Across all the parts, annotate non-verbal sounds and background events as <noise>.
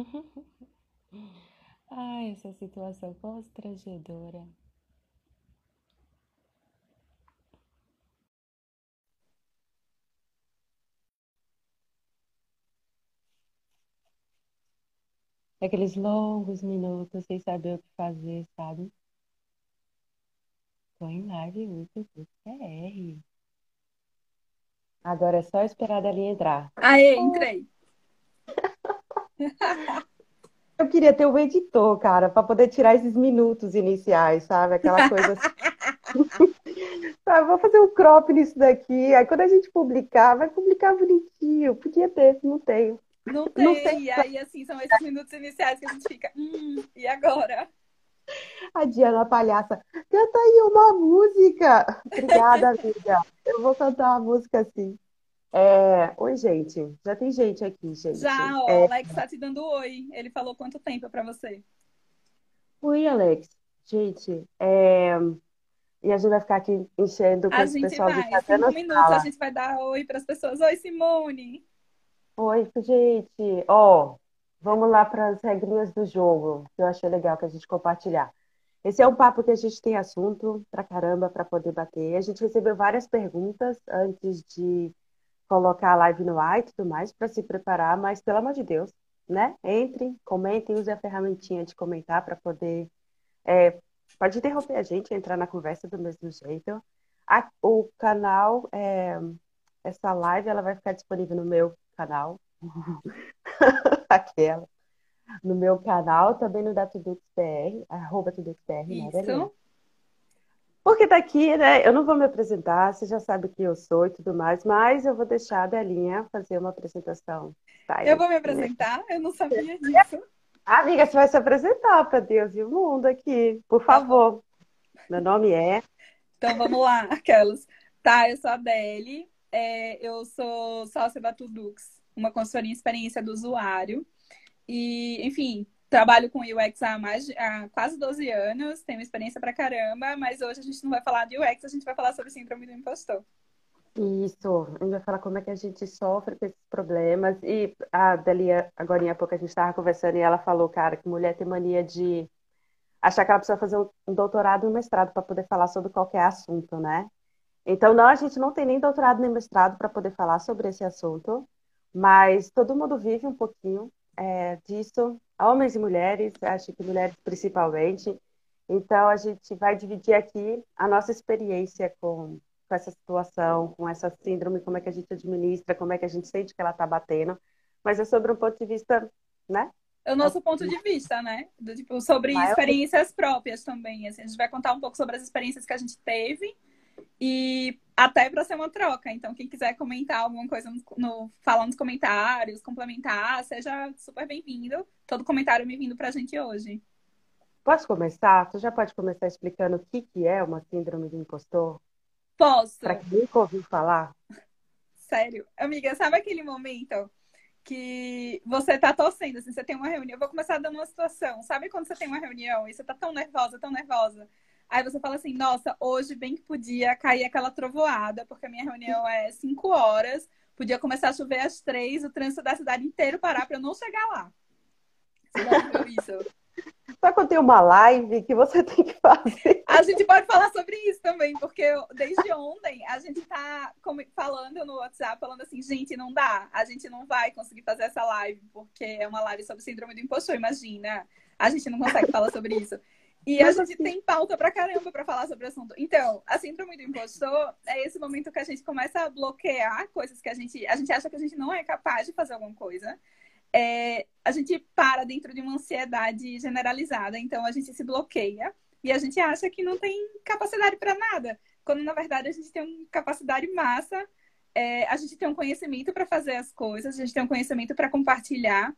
<laughs> Ai, essa situação constrangedora. Aqueles longos minutos sem saber o que fazer, sabe? Tô em live muito PR. Agora é só esperar Dali entrar. Aê, entrei. Eu queria ter o editor, cara, para poder tirar esses minutos iniciais, sabe? Aquela coisa assim. <laughs> Sabe, vou fazer um crop nisso daqui. Aí quando a gente publicar, vai publicar bonitinho. Podia ter, não tenho. Não tem. Não tem. E aí, assim, são esses minutos iniciais que a gente fica. Hum, e agora? A Diana Palhaça, canta aí uma música. Obrigada, amiga. Eu vou cantar uma música assim. É... Oi, gente. Já tem gente aqui, gente. Já, ó, é... Alex tá te dando oi. Ele falou quanto tempo para você. Oi, Alex. Gente, é... e a gente vai ficar aqui enchendo com a esse pessoal vai, de Cinco minutos a gente vai dar oi para as pessoas. Oi, Simone. Oi, gente. Ó, vamos lá para as regrinhas do jogo, que eu achei legal que a gente compartilhar. Esse é um papo que a gente tem assunto pra caramba para poder bater. A gente recebeu várias perguntas antes de colocar a live no ar e tudo mais para se preparar, mas pelo amor de Deus, né? Entrem, comentem, usem a ferramentinha de comentar para poder. É, pode interromper a gente, entrar na conversa do mesmo jeito. A, o canal, é, essa live, ela vai ficar disponível no meu canal. <laughs> Aquela. No meu canal, também no da TuduxBR, arroba TuduxBR, né, porque tá aqui, né? Eu não vou me apresentar, você já sabe quem eu sou e tudo mais, mas eu vou deixar a Delinha fazer uma apresentação. Tá, eu vou me apresentar? Eu não sabia <laughs> disso. Amiga, você vai se apresentar para Deus e o mundo aqui, por favor. Meu nome é. Então vamos lá, aquelas. Tá, eu sou a Adele, é, eu sou sócia da Tudux, uma consultoria em experiência do usuário. E, enfim, trabalho com UX há, mais, há quase 12 anos, tenho experiência pra caramba, mas hoje a gente não vai falar de UX, a gente vai falar sobre síndrome do impostor. Isso, a gente vai falar como é que a gente sofre com esses problemas. E a Delia, agora há pouco a gente estava conversando e ela falou, cara, que mulher tem mania de achar que ela precisa fazer um doutorado e um mestrado para poder falar sobre qualquer assunto, né? Então, não, a gente não tem nem doutorado nem mestrado para poder falar sobre esse assunto, mas todo mundo vive um pouquinho é, disso homens e mulheres, acho que mulheres principalmente. Então, a gente vai dividir aqui a nossa experiência com, com essa situação, com essa síndrome, como é que a gente administra, como é que a gente sente que ela está batendo. Mas é sobre um ponto de vista, né? É o nosso ponto de vista, né? Do, tipo, sobre experiências próprias também. Assim, a gente vai contar um pouco sobre as experiências que a gente teve e até para ser uma troca. Então, quem quiser comentar alguma coisa no, no falar nos comentários, complementar, seja super bem-vindo. Todo comentário me vindo para a gente hoje. Posso começar? Tu já pode começar explicando o que, que é uma síndrome do impostor? Posso. Para quem nunca ouviu falar. Sério. Amiga, sabe aquele momento que você tá torcendo, assim, você tem uma reunião, eu vou começar dando uma situação. Sabe quando você tem uma reunião e você tá tão nervosa, tão nervosa, Aí você fala assim, nossa, hoje bem que podia cair aquela trovoada, porque a minha reunião é 5 horas, podia começar a chover às 3, o trânsito da cidade inteiro parar para eu não chegar lá. Você já isso? Só que eu tenho uma live que você <laughs> tem que fazer. A gente pode falar sobre isso também, porque desde ontem a gente tá falando no WhatsApp, falando assim, gente, não dá, a gente não vai conseguir fazer essa live, porque é uma live sobre síndrome do impostor, imagina. A gente não consegue falar sobre isso. E a gente tem pauta pra caramba pra falar sobre o assunto. Então, a síndrome do impostor é esse momento que a gente começa a bloquear coisas que a gente. A gente acha que a gente não é capaz de fazer alguma coisa. É, a gente para dentro de uma ansiedade generalizada, então a gente se bloqueia e a gente acha que não tem capacidade para nada, quando na verdade a gente tem uma capacidade massa, é, a gente tem um conhecimento para fazer as coisas, a gente tem um conhecimento para compartilhar,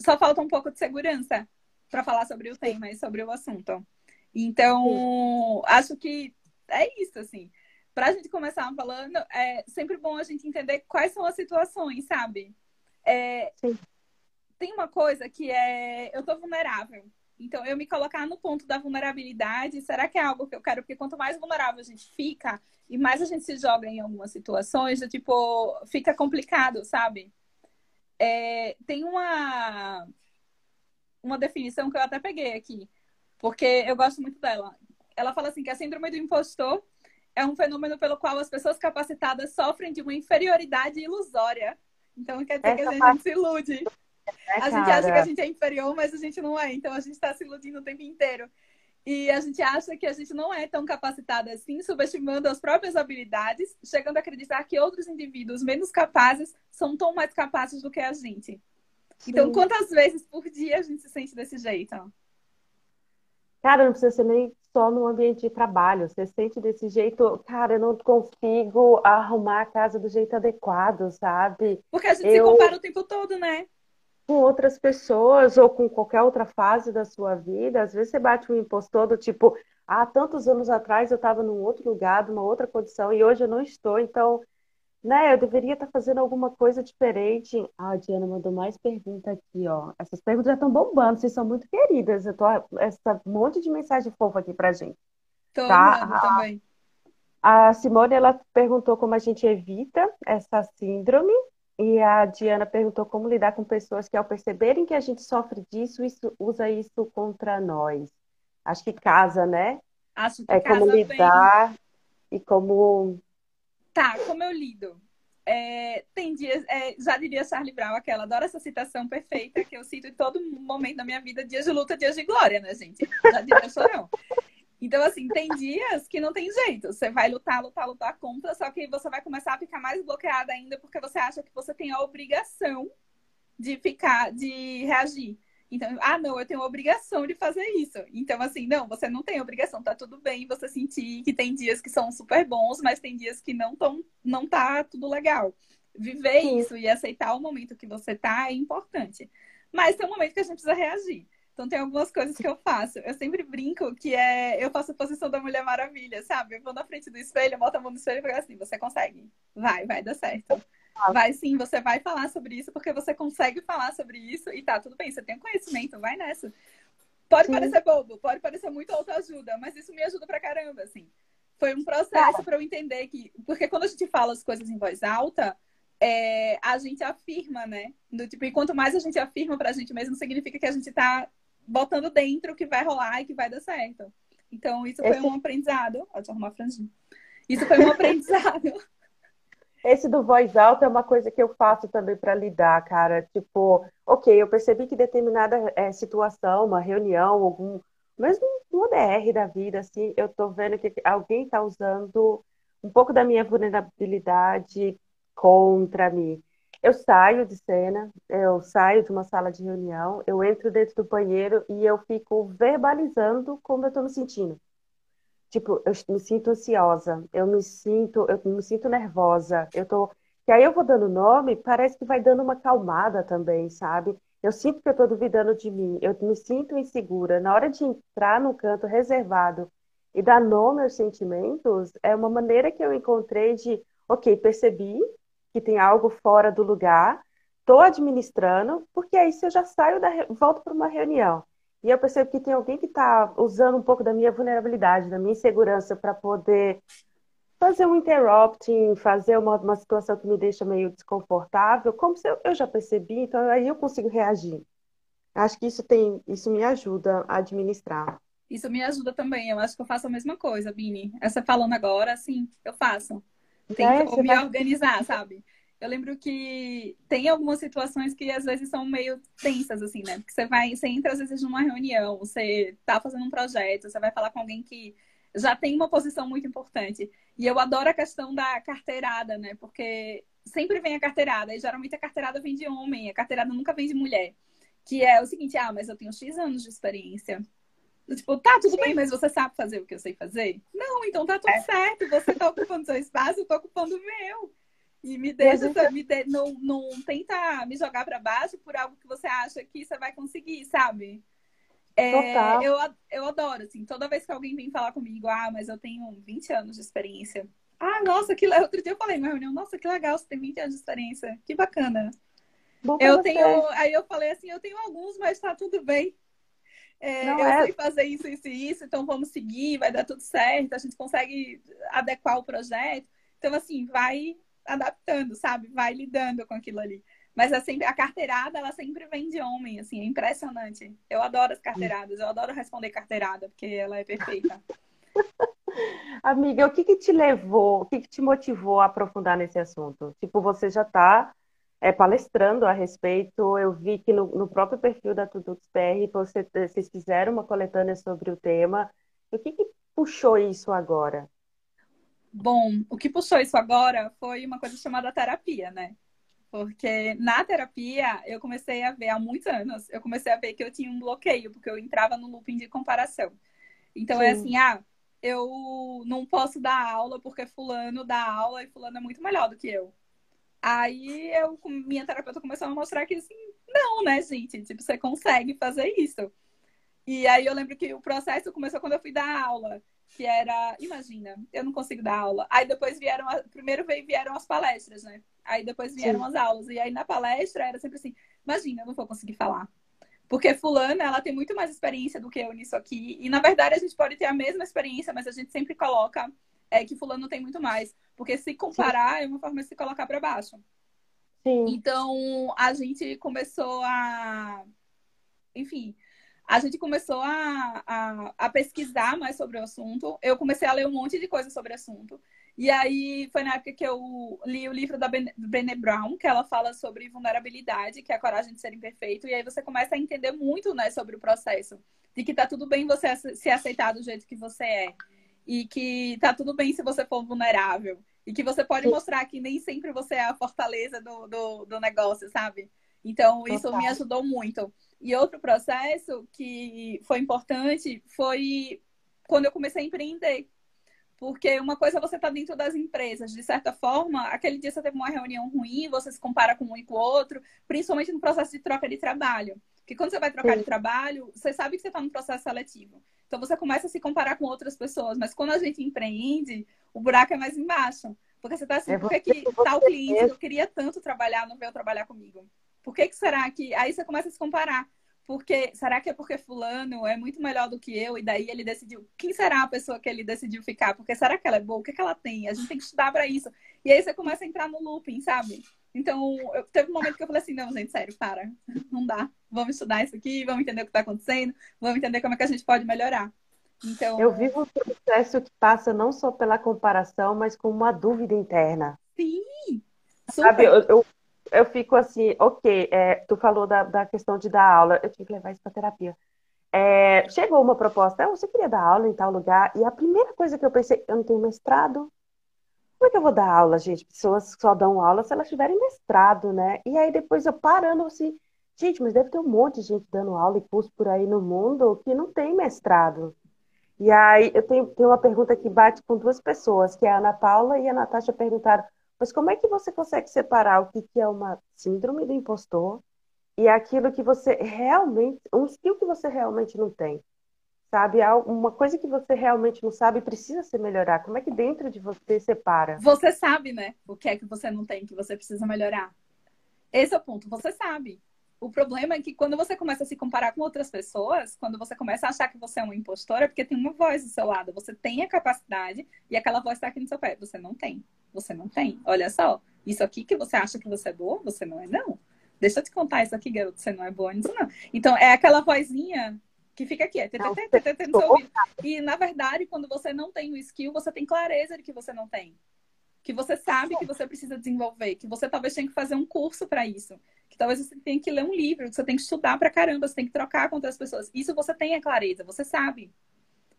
só falta um pouco de segurança para falar sobre o tema e sobre o assunto. Então, acho que é isso, assim. Para a gente começar falando, é sempre bom a gente entender quais são as situações, sabe? É, tem uma coisa que é eu tô vulnerável. Então, eu me colocar no ponto da vulnerabilidade, será que é algo que eu quero? Porque quanto mais vulnerável a gente fica, e mais a gente se joga em algumas situações, do tipo, fica complicado, sabe? É, tem uma uma definição que eu até peguei aqui, porque eu gosto muito dela. Ela fala assim que a síndrome do impostor é um fenômeno pelo qual as pessoas capacitadas sofrem de uma inferioridade ilusória. Então quer dizer Essa que a gente parte... se ilude. É, a gente acha que a gente é inferior, mas a gente não é. Então a gente está se iludindo o tempo inteiro. E a gente acha que a gente não é tão capacitada assim, subestimando as próprias habilidades, chegando a acreditar que outros indivíduos menos capazes são tão mais capazes do que a gente. Então, Sim. Quantas vezes por dia a gente se sente desse jeito? Cara, não precisa ser nem só no ambiente de trabalho. Você sente desse jeito, cara, eu não consigo arrumar a casa do jeito adequado, sabe? Porque a gente eu... se compara o tempo todo, né? com outras pessoas ou com qualquer outra fase da sua vida, às vezes você bate um impostor do tipo, ah, tantos anos atrás eu estava num outro lugar, numa outra condição, e hoje eu não estou, então, né, eu deveria estar tá fazendo alguma coisa diferente. Ah, a Diana mandou mais pergunta aqui, ó. Essas perguntas já estão bombando, vocês são muito queridas. Eu tô essa monte de mensagem fofa aqui pra gente. Tô tá? também. A Simone, ela perguntou como a gente evita essa síndrome. E a Diana perguntou como lidar com pessoas que, ao perceberem que a gente sofre disso, isso, usa isso contra nós. Acho que casa, né? Acho que é casa como lidar bem. e como. Tá, como eu lido. É, tem dias, é, já diria Charlie Brown, aquela, adoro essa citação perfeita que eu cito em todo momento da minha vida, dias de luta, dias de glória, né, gente? Já diria Chorão. Então, assim, tem dias que não tem jeito. Você vai lutar, lutar, lutar contra, só que você vai começar a ficar mais bloqueada ainda porque você acha que você tem a obrigação de ficar, de reagir. Então, ah, não, eu tenho obrigação de fazer isso. Então, assim, não, você não tem obrigação, tá tudo bem você sentir que tem dias que são super bons, mas tem dias que não tão, não tá tudo legal. Viver Sim. isso e aceitar o momento que você tá é importante. Mas tem um momento que a gente precisa reagir. Então tem algumas coisas que eu faço. Eu sempre brinco que é eu faço a posição da Mulher Maravilha, sabe? Eu vou na frente do espelho, boto a mão no espelho e falo assim, você consegue. Vai, vai dar certo. Vai sim, você vai falar sobre isso porque você consegue falar sobre isso e tá tudo bem, você tem conhecimento, vai nessa. Pode sim. parecer bobo, pode parecer muito autoajuda, mas isso me ajuda pra caramba, assim. Foi um processo para eu entender que, porque quando a gente fala as coisas em voz alta, é, a gente afirma, né? Do tipo, e quanto mais a gente afirma pra gente mesmo, significa que a gente tá botando dentro que vai rolar e que vai dar certo. Então, isso foi Esse... um aprendizado. Pode arrumar a franjinha. Isso foi um <laughs> aprendizado. Esse do voz alta é uma coisa que eu faço também para lidar, cara. Tipo, ok, eu percebi que determinada é, situação, uma reunião, algum. Mesmo no ODR da vida, assim, eu tô vendo que alguém está usando um pouco da minha vulnerabilidade contra mim. Eu saio de cena, eu saio de uma sala de reunião, eu entro dentro do banheiro e eu fico verbalizando como eu estou me sentindo. Tipo, eu me sinto ansiosa, eu me sinto, eu me sinto nervosa, eu tô. E aí eu vou dando nome, parece que vai dando uma calmada também, sabe? Eu sinto que eu estou duvidando de mim, eu me sinto insegura. Na hora de entrar no canto reservado e dar nome aos sentimentos, é uma maneira que eu encontrei de, ok, percebi, que tem algo fora do lugar, estou administrando, porque aí se eu já saio da volto para uma reunião e eu percebo que tem alguém que está usando um pouco da minha vulnerabilidade, da minha insegurança para poder fazer um interrupting, fazer uma, uma situação que me deixa meio desconfortável, como se eu, eu já percebi, então aí eu consigo reagir. Acho que isso tem, isso me ajuda a administrar. Isso me ajuda também. Eu acho que eu faço a mesma coisa, Bini. Essa falando agora, sim, eu faço. Tem é, que me vai... organizar, sabe? Eu lembro que tem algumas situações que às vezes são meio tensas, assim, né? Porque você vai, você entra às vezes numa reunião, você tá fazendo um projeto, você vai falar com alguém que já tem uma posição muito importante. E eu adoro a questão da carteirada, né? Porque sempre vem a carteirada, e geralmente a carteirada vem de homem, a carteirada nunca vem de mulher. Que é o seguinte, ah, mas eu tenho X anos de experiência. Tipo, tá, tudo Sim. bem, mas você sabe fazer o que eu sei fazer? Não, então tá tudo é. certo. Você tá ocupando seu espaço, eu tô ocupando o meu. E me deixa, gente... me de... não, não tenta me jogar para baixo por algo que você acha que você vai conseguir, sabe? É, eu, eu adoro, assim, toda vez que alguém vem falar comigo, ah, mas eu tenho 20 anos de experiência. Ah, nossa, que outro dia eu falei na reunião, nossa, que legal, você tem 20 anos de experiência, que bacana. Eu tenho, aí eu falei assim, eu tenho alguns, mas tá tudo bem. É, eu é... sei fazer isso, isso e isso, então vamos seguir, vai dar tudo certo, a gente consegue adequar o projeto. Então, assim, vai adaptando, sabe? Vai lidando com aquilo ali. Mas sempre, a carteirada, ela sempre vem de homem, assim, é impressionante. Eu adoro as carteiradas, eu adoro responder carteirada, porque ela é perfeita. <laughs> Amiga, o que, que te levou, o que, que te motivou a aprofundar nesse assunto? Tipo, você já está é, palestrando a respeito. Eu vi que no, no próprio perfil da Tudux PR você, vocês fizeram uma coletânea sobre o tema. O que, que puxou isso agora? Bom, o que puxou isso agora foi uma coisa chamada terapia, né? Porque na terapia eu comecei a ver há muitos anos, eu comecei a ver que eu tinha um bloqueio, porque eu entrava no looping de comparação. Então é Sim. é assim, ah, eu não posso dar aula porque fulano dá aula e fulano é muito melhor do que eu. Aí eu, minha terapeuta começou a mostrar que assim, não, né, gente? Tipo, você consegue fazer isso. E aí eu lembro que o processo começou quando eu fui dar aula, que era, imagina, eu não consigo dar aula. Aí depois vieram, primeiro vieram as palestras, né? Aí depois vieram Sim. as aulas. E aí na palestra era sempre assim, imagina, eu não vou conseguir falar. Porque fulana, ela tem muito mais experiência do que eu nisso aqui. E, na verdade, a gente pode ter a mesma experiência, mas a gente sempre coloca é, que fulano tem muito mais. Porque se comparar Sim. é uma forma de se colocar para baixo. Sim. Então, a gente começou a... Enfim, a gente começou a, a, a, pesquisar mais sobre o assunto. Eu comecei a ler um monte de coisa sobre o assunto. E aí foi na época que eu li o livro da Brené Brown, que ela fala sobre vulnerabilidade, que é a coragem de ser imperfeito. E aí você começa a entender muito né, sobre o processo. De que tá tudo bem você se aceitar do jeito que você é. E que tá tudo bem se você for vulnerável. E que você pode mostrar que nem sempre você é a fortaleza do, do, do negócio, sabe? Então, isso Total. me ajudou muito. E outro processo que foi importante foi quando eu comecei a empreender. Porque uma coisa é você estar tá dentro das empresas, de certa forma, aquele dia você teve uma reunião ruim, você se compara com um e com o outro, principalmente no processo de troca de trabalho. Porque quando você vai trocar Sim. de trabalho, você sabe que você está no processo seletivo. Então você começa a se comparar com outras pessoas. Mas quando a gente empreende, o buraco é mais embaixo. Porque você está assim, é por que, que tal cliente eu queria tanto trabalhar, não veio trabalhar comigo? Por que, que será que. Aí você começa a se comparar. Porque será que é porque fulano é muito melhor do que eu e daí ele decidiu quem será a pessoa que ele decidiu ficar? Porque será que ela é boa? O que, que ela tem? A gente tem que estudar para isso. E aí você começa a entrar no looping, sabe? Então, eu, teve um momento que eu falei assim, não, gente, sério, para, <laughs> não dá. Vamos estudar isso aqui, vamos entender o que está acontecendo, vamos entender como é que a gente pode melhorar. Então, eu vivo um processo que passa não só pela comparação, mas com uma dúvida interna. Sim. Super. Sabe, eu, eu eu fico assim, ok, é, tu falou da, da questão de dar aula, eu tinha que levar isso para terapia. É, chegou uma proposta, ah, você queria dar aula em tal lugar, e a primeira coisa que eu pensei, eu não tenho mestrado. Como é que eu vou dar aula, gente? Pessoas só dão aula se elas tiverem mestrado, né? E aí depois eu parando assim, gente, mas deve ter um monte de gente dando aula e curso por aí no mundo que não tem mestrado. E aí eu tenho, tenho uma pergunta que bate com duas pessoas, que é a Ana Paula e a Natasha perguntaram mas como é que você consegue separar o que é uma síndrome do impostor e aquilo que você realmente, um skill que você realmente não tem? Sabe? Uma coisa que você realmente não sabe precisa se melhorar. Como é que dentro de você separa? Você sabe, né? O que é que você não tem, que você precisa melhorar. Esse é o ponto. Você sabe. O problema é que quando você começa a se comparar com outras pessoas, quando você começa a achar que você é uma impostora, é porque tem uma voz do seu lado. Você tem a capacidade e aquela voz está aqui no seu pé. Você não tem. Você não tem. Olha só, isso aqui que você acha que você é boa, você não é, não. Deixa eu te contar isso aqui, garoto, você não é boa nisso, não. Então, é aquela vozinha que fica aqui, é seu. E, na verdade, quando você não tem o skill, você tem clareza de que você não tem. Que você sabe que você precisa desenvolver, que você talvez tenha que fazer um curso para isso, que talvez você tenha que ler um livro, que você tem que estudar pra caramba, você tem que trocar com outras pessoas. Isso você tem a clareza, você sabe.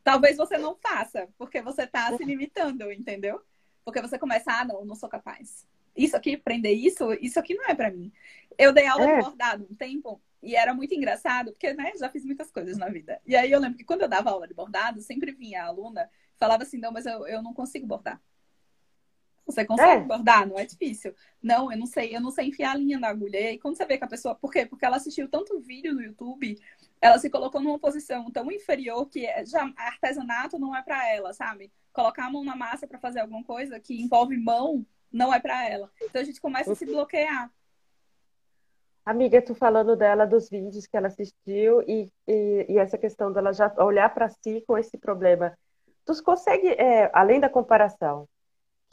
Talvez você não faça, porque você tá se limitando, entendeu? Porque você começa, ah, não, não sou capaz. Isso aqui, aprender isso, isso aqui não é para mim. Eu dei aula é. de bordado um tempo e era muito engraçado, porque, né, já fiz muitas coisas na vida. E aí eu lembro que quando eu dava aula de bordado, sempre vinha a aluna falava assim, não, mas eu, eu não consigo bordar. Você consegue é. bordar? Não é difícil. Não, eu não sei, eu não sei enfiar a linha na agulha. E quando você vê que a pessoa. Por quê? Porque ela assistiu tanto vídeo no YouTube, ela se colocou numa posição tão inferior que já artesanato não é para ela, sabe? colocar a mão na massa para fazer alguma coisa que envolve mão, não é para ela. Então a gente começa a se bloquear. Amiga, tu falando dela dos vídeos que ela assistiu e, e, e essa questão dela já olhar para si com esse problema. Tu consegue, é, além da comparação,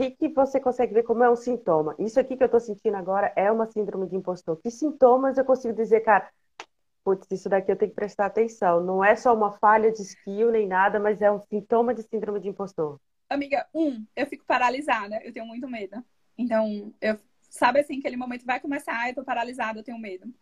que, que você consegue ver como é um sintoma? Isso aqui que eu estou sentindo agora é uma síndrome de impostor. Que sintomas eu consigo dizer, cara, putz, isso daqui eu tenho que prestar atenção. Não é só uma falha de skill nem nada, mas é um sintoma de síndrome de impostor. Amiga, um, eu fico paralisada, eu tenho muito medo. Então, eu sabe assim, aquele momento vai começar, eu tô paralisada, eu tenho medo.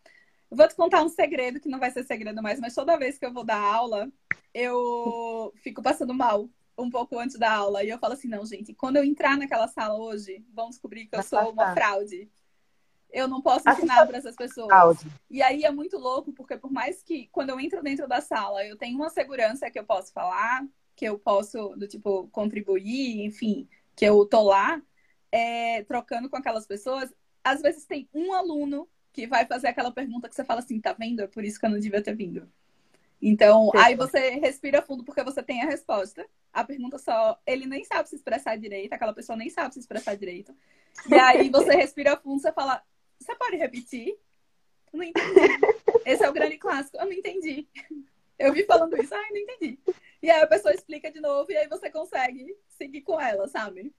Eu vou te contar um segredo que não vai ser segredo mais, mas toda vez que eu vou dar aula, eu fico passando mal um pouco antes da aula. E eu falo assim, não, gente, quando eu entrar naquela sala hoje, vão descobrir que eu sou uma fraude. Eu não posso ensinar para essas pessoas. Fraude. E aí é muito louco, porque por mais que quando eu entro dentro da sala, eu tenho uma segurança que eu posso falar, que eu posso, do tipo, contribuir, enfim, que eu tô lá, é, trocando com aquelas pessoas, às vezes tem um aluno que vai fazer aquela pergunta que você fala assim, tá vendo? É por isso que eu não devia ter vindo. Então, aí você respira fundo porque você tem a resposta. A pergunta só, ele nem sabe se expressar direito, aquela pessoa nem sabe se expressar direito. E aí você <laughs> respira fundo, você fala, você pode repetir? Eu não entendi. Esse é o grande clássico, eu não entendi. Eu vi falando isso, ai, não entendi. E aí a pessoa explica de novo e aí você consegue seguir com ela, sabe?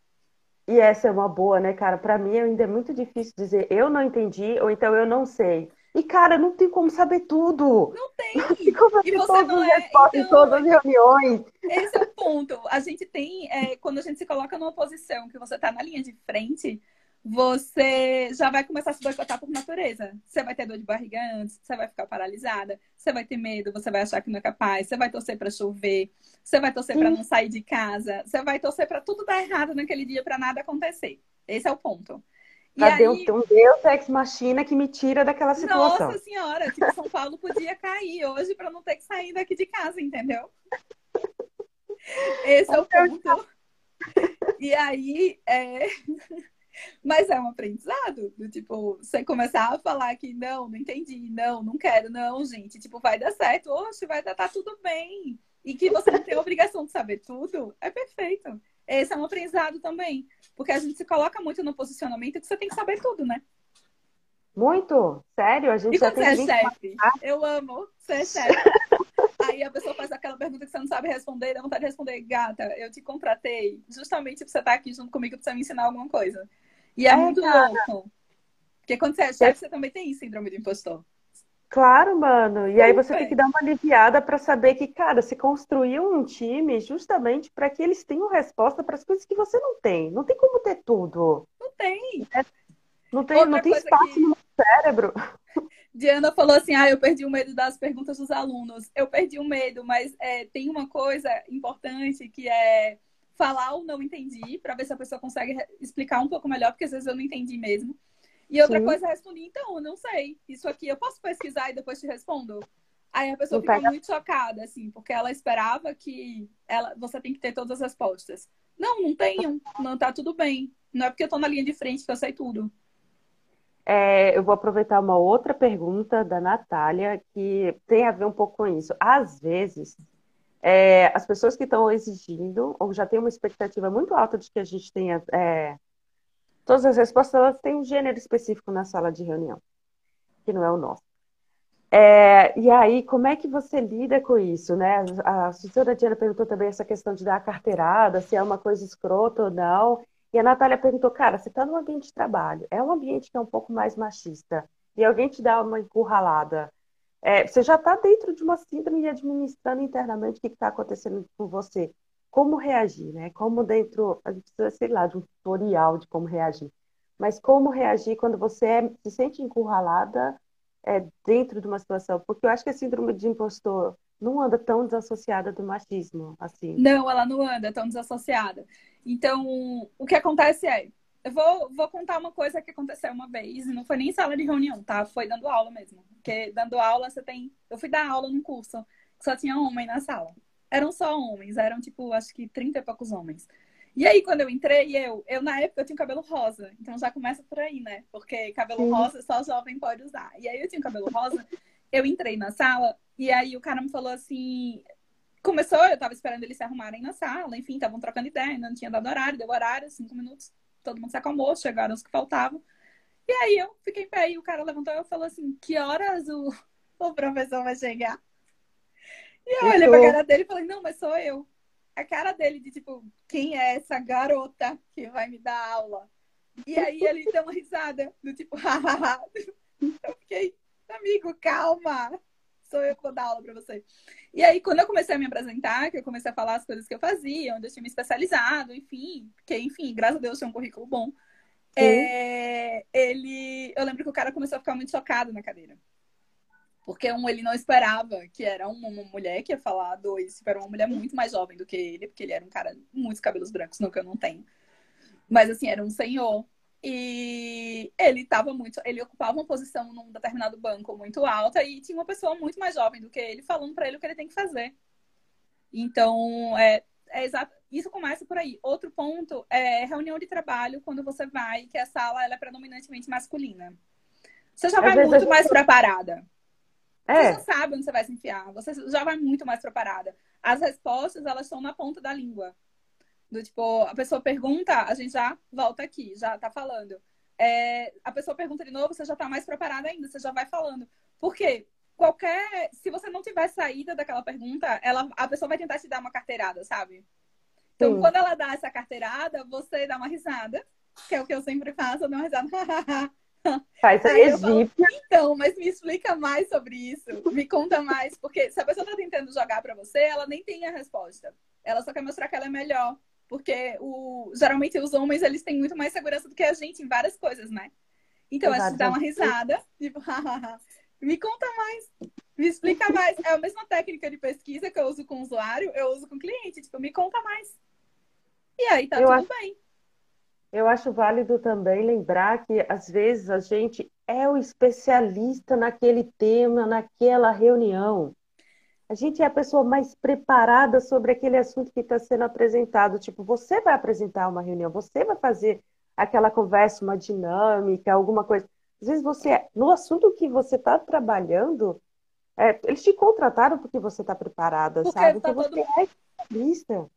E essa é uma boa, né, cara? Para mim ainda é muito difícil dizer eu não entendi ou então eu não sei. E, cara, não tem como saber tudo. Não tem. Não <laughs> tem como e você não é. Então, em todas as reuniões. Esse é o ponto. A gente tem, é, quando a gente se coloca numa posição que você está na linha de frente, você já vai começar a se boicotar por natureza. Você vai ter dor de barriga antes, você vai ficar paralisada, você vai ter medo, você vai achar que não é capaz, você vai torcer para chover, você vai torcer para não sair de casa, você vai torcer para tudo dar errado naquele dia, para nada acontecer. Esse é o ponto. E aí... Deus, um Deus ex machina que me tira daquela situação. Nossa senhora, tipo, São Paulo podia cair hoje para não ter que sair daqui de casa, entendeu? Esse é o ponto. E aí, é... <laughs> Mas é um aprendizado, do tipo, você começar a falar que não, não entendi, não, não quero, não, gente, tipo, vai dar certo, oxe, vai dar tá tudo bem. E que você não tem a obrigação de saber tudo, é perfeito. Esse é um aprendizado também, porque a gente se coloca muito no posicionamento que você tem que saber tudo, né? Muito? Sério? A gente e já quando você é chefe? Eu amo ser chefe. Aí a pessoa faz aquela pergunta que você não sabe responder, dá vontade de responder, gata, eu te contratei justamente pra você estar aqui junto comigo pra você me ensinar alguma coisa. E é, é muito cara. louco. Porque quando você é chefe, você também tem síndrome do impostor. Claro, mano. E aí você tem que dar uma aliviada para saber que, cara, se construiu um time justamente para que eles tenham resposta para as coisas que você não tem. Não tem como ter tudo. Não tem. É, não tem, não tem espaço que... no cérebro. Diana falou assim: ah, eu perdi o medo das perguntas dos alunos. Eu perdi o medo, mas é, tem uma coisa importante que é falar o não entendi, para ver se a pessoa consegue explicar um pouco melhor, porque às vezes eu não entendi mesmo. E outra Sim. coisa então, eu não sei. Isso aqui eu posso pesquisar e depois te respondo? Aí a pessoa fica muito chocada, assim, porque ela esperava que ela, você tem que ter todas as respostas. Não, não tenho. Não tá tudo bem. Não é porque eu tô na linha de frente que eu sei tudo. É, eu vou aproveitar uma outra pergunta da Natália que tem a ver um pouco com isso. Às vezes, é, as pessoas que estão exigindo, ou já têm uma expectativa muito alta de que a gente tenha é, todas as respostas, elas têm um gênero específico na sala de reunião, que não é o nosso. É, e aí, como é que você lida com isso, né? A senhora Diana perguntou também essa questão de dar a carteirada, se é uma coisa escrota ou não. E a Natália perguntou, cara, você está num ambiente de trabalho, é um ambiente que é um pouco mais machista, e alguém te dá uma encurralada, é, você já está dentro de uma síndrome e administrando internamente o que está acontecendo com você. Como reagir, né? Como dentro, a gente precisa, sei lá, de um tutorial de como reagir. Mas como reagir quando você é, se sente encurralada é, dentro de uma situação? Porque eu acho que a síndrome de impostor não anda tão desassociada do machismo, assim. Não, ela não anda tão desassociada. Então, o que acontece é, eu vou, vou contar uma coisa que aconteceu uma vez, não foi nem sala de reunião, tá? Foi dando aula mesmo. Porque dando aula você tem. Eu fui dar aula num curso que só tinha homem na sala. Eram só homens, eram tipo, acho que 30 e poucos homens. E aí, quando eu entrei, eu, eu na época eu tinha cabelo rosa, então já começa por aí, né? Porque cabelo Sim. rosa só jovem pode usar. E aí eu tinha cabelo rosa, eu entrei na sala, e aí o cara me falou assim: começou, eu tava esperando eles se arrumarem na sala, enfim, estavam trocando ideia, não tinha dado horário, deu horário, cinco minutos todo mundo se acalmou, chegaram os que faltavam. E aí eu fiquei em pé e o cara levantou e falou assim: Que horas o, o professor vai chegar? E eu olhei pra cara dele e falei: Não, mas sou eu. a cara dele de tipo, quem é essa garota que vai me dar aula? E aí ele deu uma risada, do tipo, <laughs> hahaha. eu fiquei, amigo, calma. Sou eu que vou dar aula pra você. E aí, quando eu comecei a me apresentar, que eu comecei a falar as coisas que eu fazia, onde eu tinha me especializado, enfim, porque, enfim, graças a Deus, tinha um currículo bom. É, ele, eu lembro que o cara começou a ficar muito chocado na cadeira. Porque um, ele não esperava que era uma, mulher que ia falar, dois, era uma mulher muito mais jovem do que ele, porque ele era um cara com muitos cabelos brancos, não que eu não tenho. Mas assim, era um senhor. E ele estava muito, ele ocupava uma posição num determinado banco muito alta e tinha uma pessoa muito mais jovem do que ele falando para ele o que ele tem que fazer. Então, é, é exato, isso começa por aí. Outro ponto é reunião de trabalho quando você vai, que a sala ela é predominantemente masculina. Você já vai muito mais preparada. É. Você já sabe onde você vai se enfiar, você já vai muito mais preparada. As respostas, elas estão na ponta da língua. Do tipo, a pessoa pergunta, a gente já volta aqui, já tá falando. É, a pessoa pergunta de novo, você já tá mais preparada ainda, você já vai falando. Por quê? Qualquer. Se você não tiver saída daquela pergunta, ela, a pessoa vai tentar te dar uma carteirada, sabe? Então, Sim. quando ela dá essa carteirada, você dá uma risada, que é o que eu sempre faço, eu dou uma risada. <laughs> Faz a egípcia. Então, mas me explica mais sobre isso. Me conta mais, porque se a pessoa tá tentando jogar para você, ela nem tem a resposta. Ela só quer mostrar que ela é melhor. Porque o, geralmente os homens eles têm muito mais segurança do que a gente em várias coisas, né? Então, Exato. a gente dá uma risada, tipo, <laughs> me conta mais, me explica mais. É a mesma técnica de pesquisa que eu uso com o usuário, eu uso com o cliente, tipo, me conta mais. E aí tá eu tudo acho, bem. Eu acho válido também lembrar que às vezes a gente é o especialista naquele tema, naquela reunião a gente é a pessoa mais preparada sobre aquele assunto que está sendo apresentado. Tipo, você vai apresentar uma reunião, você vai fazer aquela conversa, uma dinâmica, alguma coisa. Às vezes você, no assunto que você está trabalhando, é, eles te contrataram porque você está preparada, porque sabe? Tá porque todo... você é especialista.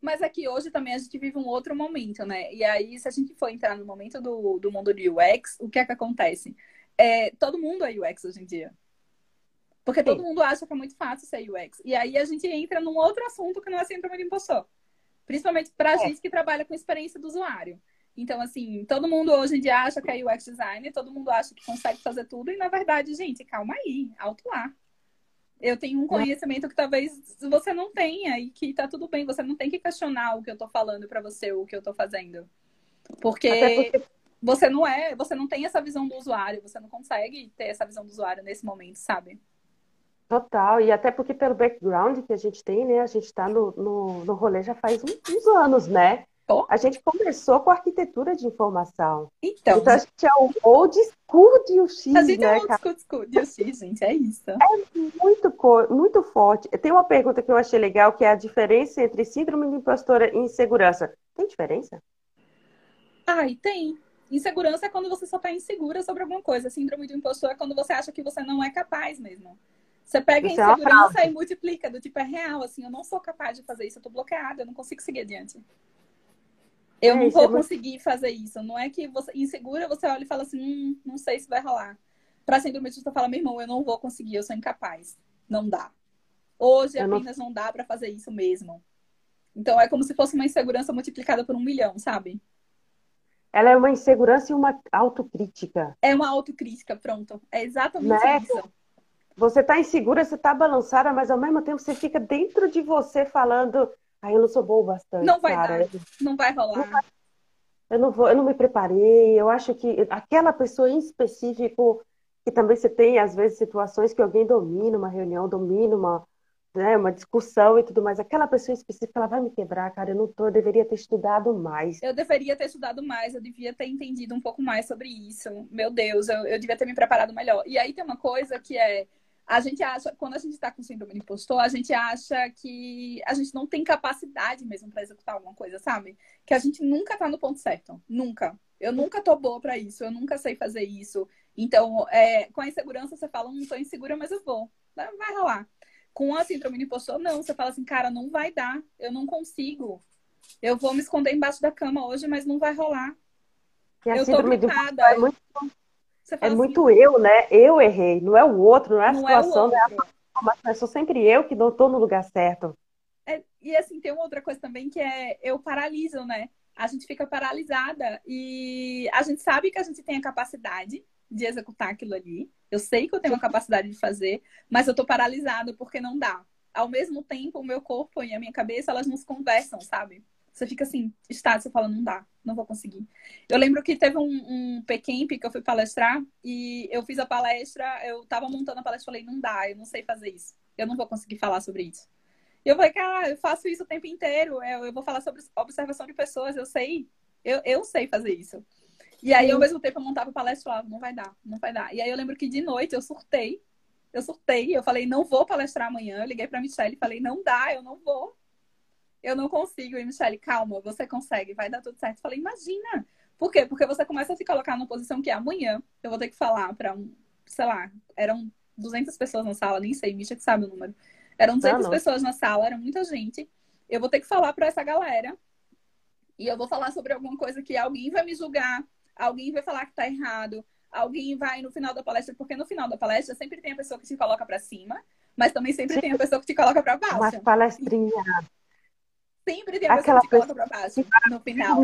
Mas aqui é hoje também a gente vive um outro momento, né? E aí, se a gente for entrar no momento do, do mundo do UX, o que é que acontece? É, todo mundo é UX hoje em dia. Porque todo mundo acha que é muito fácil ser UX. E aí a gente entra num outro assunto que não é síndrome de impostor. Principalmente pra é. gente que trabalha com experiência do usuário. Então, assim, todo mundo hoje em dia acha que é UX designer, todo mundo acha que consegue fazer tudo, e na verdade, gente, calma aí, alto lá. Eu tenho um conhecimento que talvez você não tenha e que tá tudo bem, você não tem que questionar o que eu tô falando para você, o que eu tô fazendo. Porque, porque você não é, você não tem essa visão do usuário, você não consegue ter essa visão do usuário nesse momento, sabe? Total, e até porque pelo background que a gente tem, né? A gente está no, no, no rolê já faz uns anos, né? Oh. A gente começou com arquitetura de informação. Então, então a gente é o old school de UX, A gente é né, é old school de UX, gente, é isso. É muito, muito forte. Tem uma pergunta que eu achei legal, que é a diferença entre síndrome de impostora e insegurança. Tem diferença? Ai, tem. Insegurança é quando você só está insegura sobre alguma coisa. Síndrome do impostor é quando você acha que você não é capaz mesmo. Você pega a é insegurança é e multiplica, do tipo, é real, assim, eu não sou capaz de fazer isso, eu tô bloqueada, eu não consigo seguir adiante. Eu é, não vou é conseguir muito... fazer isso. Não é que você, insegura, você olha e fala assim, hum, não sei se vai rolar. Pra síndrome você fala, meu irmão, eu não vou conseguir, eu sou incapaz. Não dá. Hoje eu apenas não... não dá para fazer isso mesmo. Então é como se fosse uma insegurança multiplicada por um milhão, sabe? Ela é uma insegurança e uma autocrítica. É uma autocrítica, pronto. É exatamente né? isso. Você tá insegura, você tá balançada, mas ao mesmo tempo você fica dentro de você falando, ah, eu não sou boa bastante. Não vai cara. dar, não vai rolar. Não vai... Eu não vou, eu não me preparei. Eu acho que aquela pessoa em específico, que também você tem, às vezes, situações que alguém domina uma reunião, domina uma, né, uma discussão e tudo mais. Aquela pessoa específica, ela vai me quebrar, cara. Eu não tô, eu deveria ter estudado mais. Eu deveria ter estudado mais, eu devia ter entendido um pouco mais sobre isso. Meu Deus, eu, eu devia ter me preparado melhor. E aí tem uma coisa que é a gente acha, quando a gente está com síndrome de impostor, a gente acha que a gente não tem capacidade mesmo para executar alguma coisa, sabe? Que a gente nunca tá no ponto certo. Nunca. Eu nunca tô boa para isso, eu nunca sei fazer isso. Então, é, com a insegurança, você fala, não tô insegura, mas eu vou. Vai rolar. Com a síndrome de impostor, não. Você fala assim, cara, não vai dar, eu não consigo. Eu vou me esconder embaixo da cama hoje, mas não vai rolar. eu tô blocada. É muito é assim, muito eu, né? Eu errei, não é o outro, não é a não situação, é não é a mas sou sempre eu que não estou no lugar certo. é, e assim, tem uma outra coisa também que é eu paraliso, né? A gente fica paralisada e a gente sabe que a gente tem a capacidade de executar aquilo ali. Eu sei que eu tenho a capacidade de fazer, mas eu tô paralisada porque não dá. Ao mesmo tempo, o meu corpo e a minha cabeça, elas nos conversam, sabe? Você fica assim, está, você fala, não dá, não vou conseguir. Eu lembro que teve um, um PCamp que eu fui palestrar e eu fiz a palestra, eu tava montando a palestra e falei, não dá, eu não sei fazer isso. Eu não vou conseguir falar sobre isso. E eu falei, cara, eu faço isso o tempo inteiro. Eu, eu vou falar sobre observação de pessoas, eu sei. Eu, eu sei fazer isso. E aí, ao mesmo tempo, eu montava palestra e falava, não vai dar, não vai dar. E aí eu lembro que de noite eu surtei. Eu surtei, eu falei, não vou palestrar amanhã. Eu liguei pra Michelle e falei, não dá, eu não vou. Eu não consigo. E Michelle, calma, você consegue, vai dar tudo certo. Eu falei, imagina. Por quê? Porque você começa a se colocar numa posição que é amanhã eu vou ter que falar para um, sei lá, eram 200 pessoas na sala, nem sei, Misha que sabe o número. Eram 200 ah, pessoas na sala, era muita gente. Eu vou ter que falar para essa galera. E eu vou falar sobre alguma coisa que alguém vai me julgar, alguém vai falar que tá errado, alguém vai no final da palestra, porque no final da palestra sempre tem a pessoa que te coloca para cima, mas também sempre tem a <laughs> pessoa que te coloca para baixo. Uma palestrinha. Sempre tem a pessoa Aquela que coloca para baixo no final.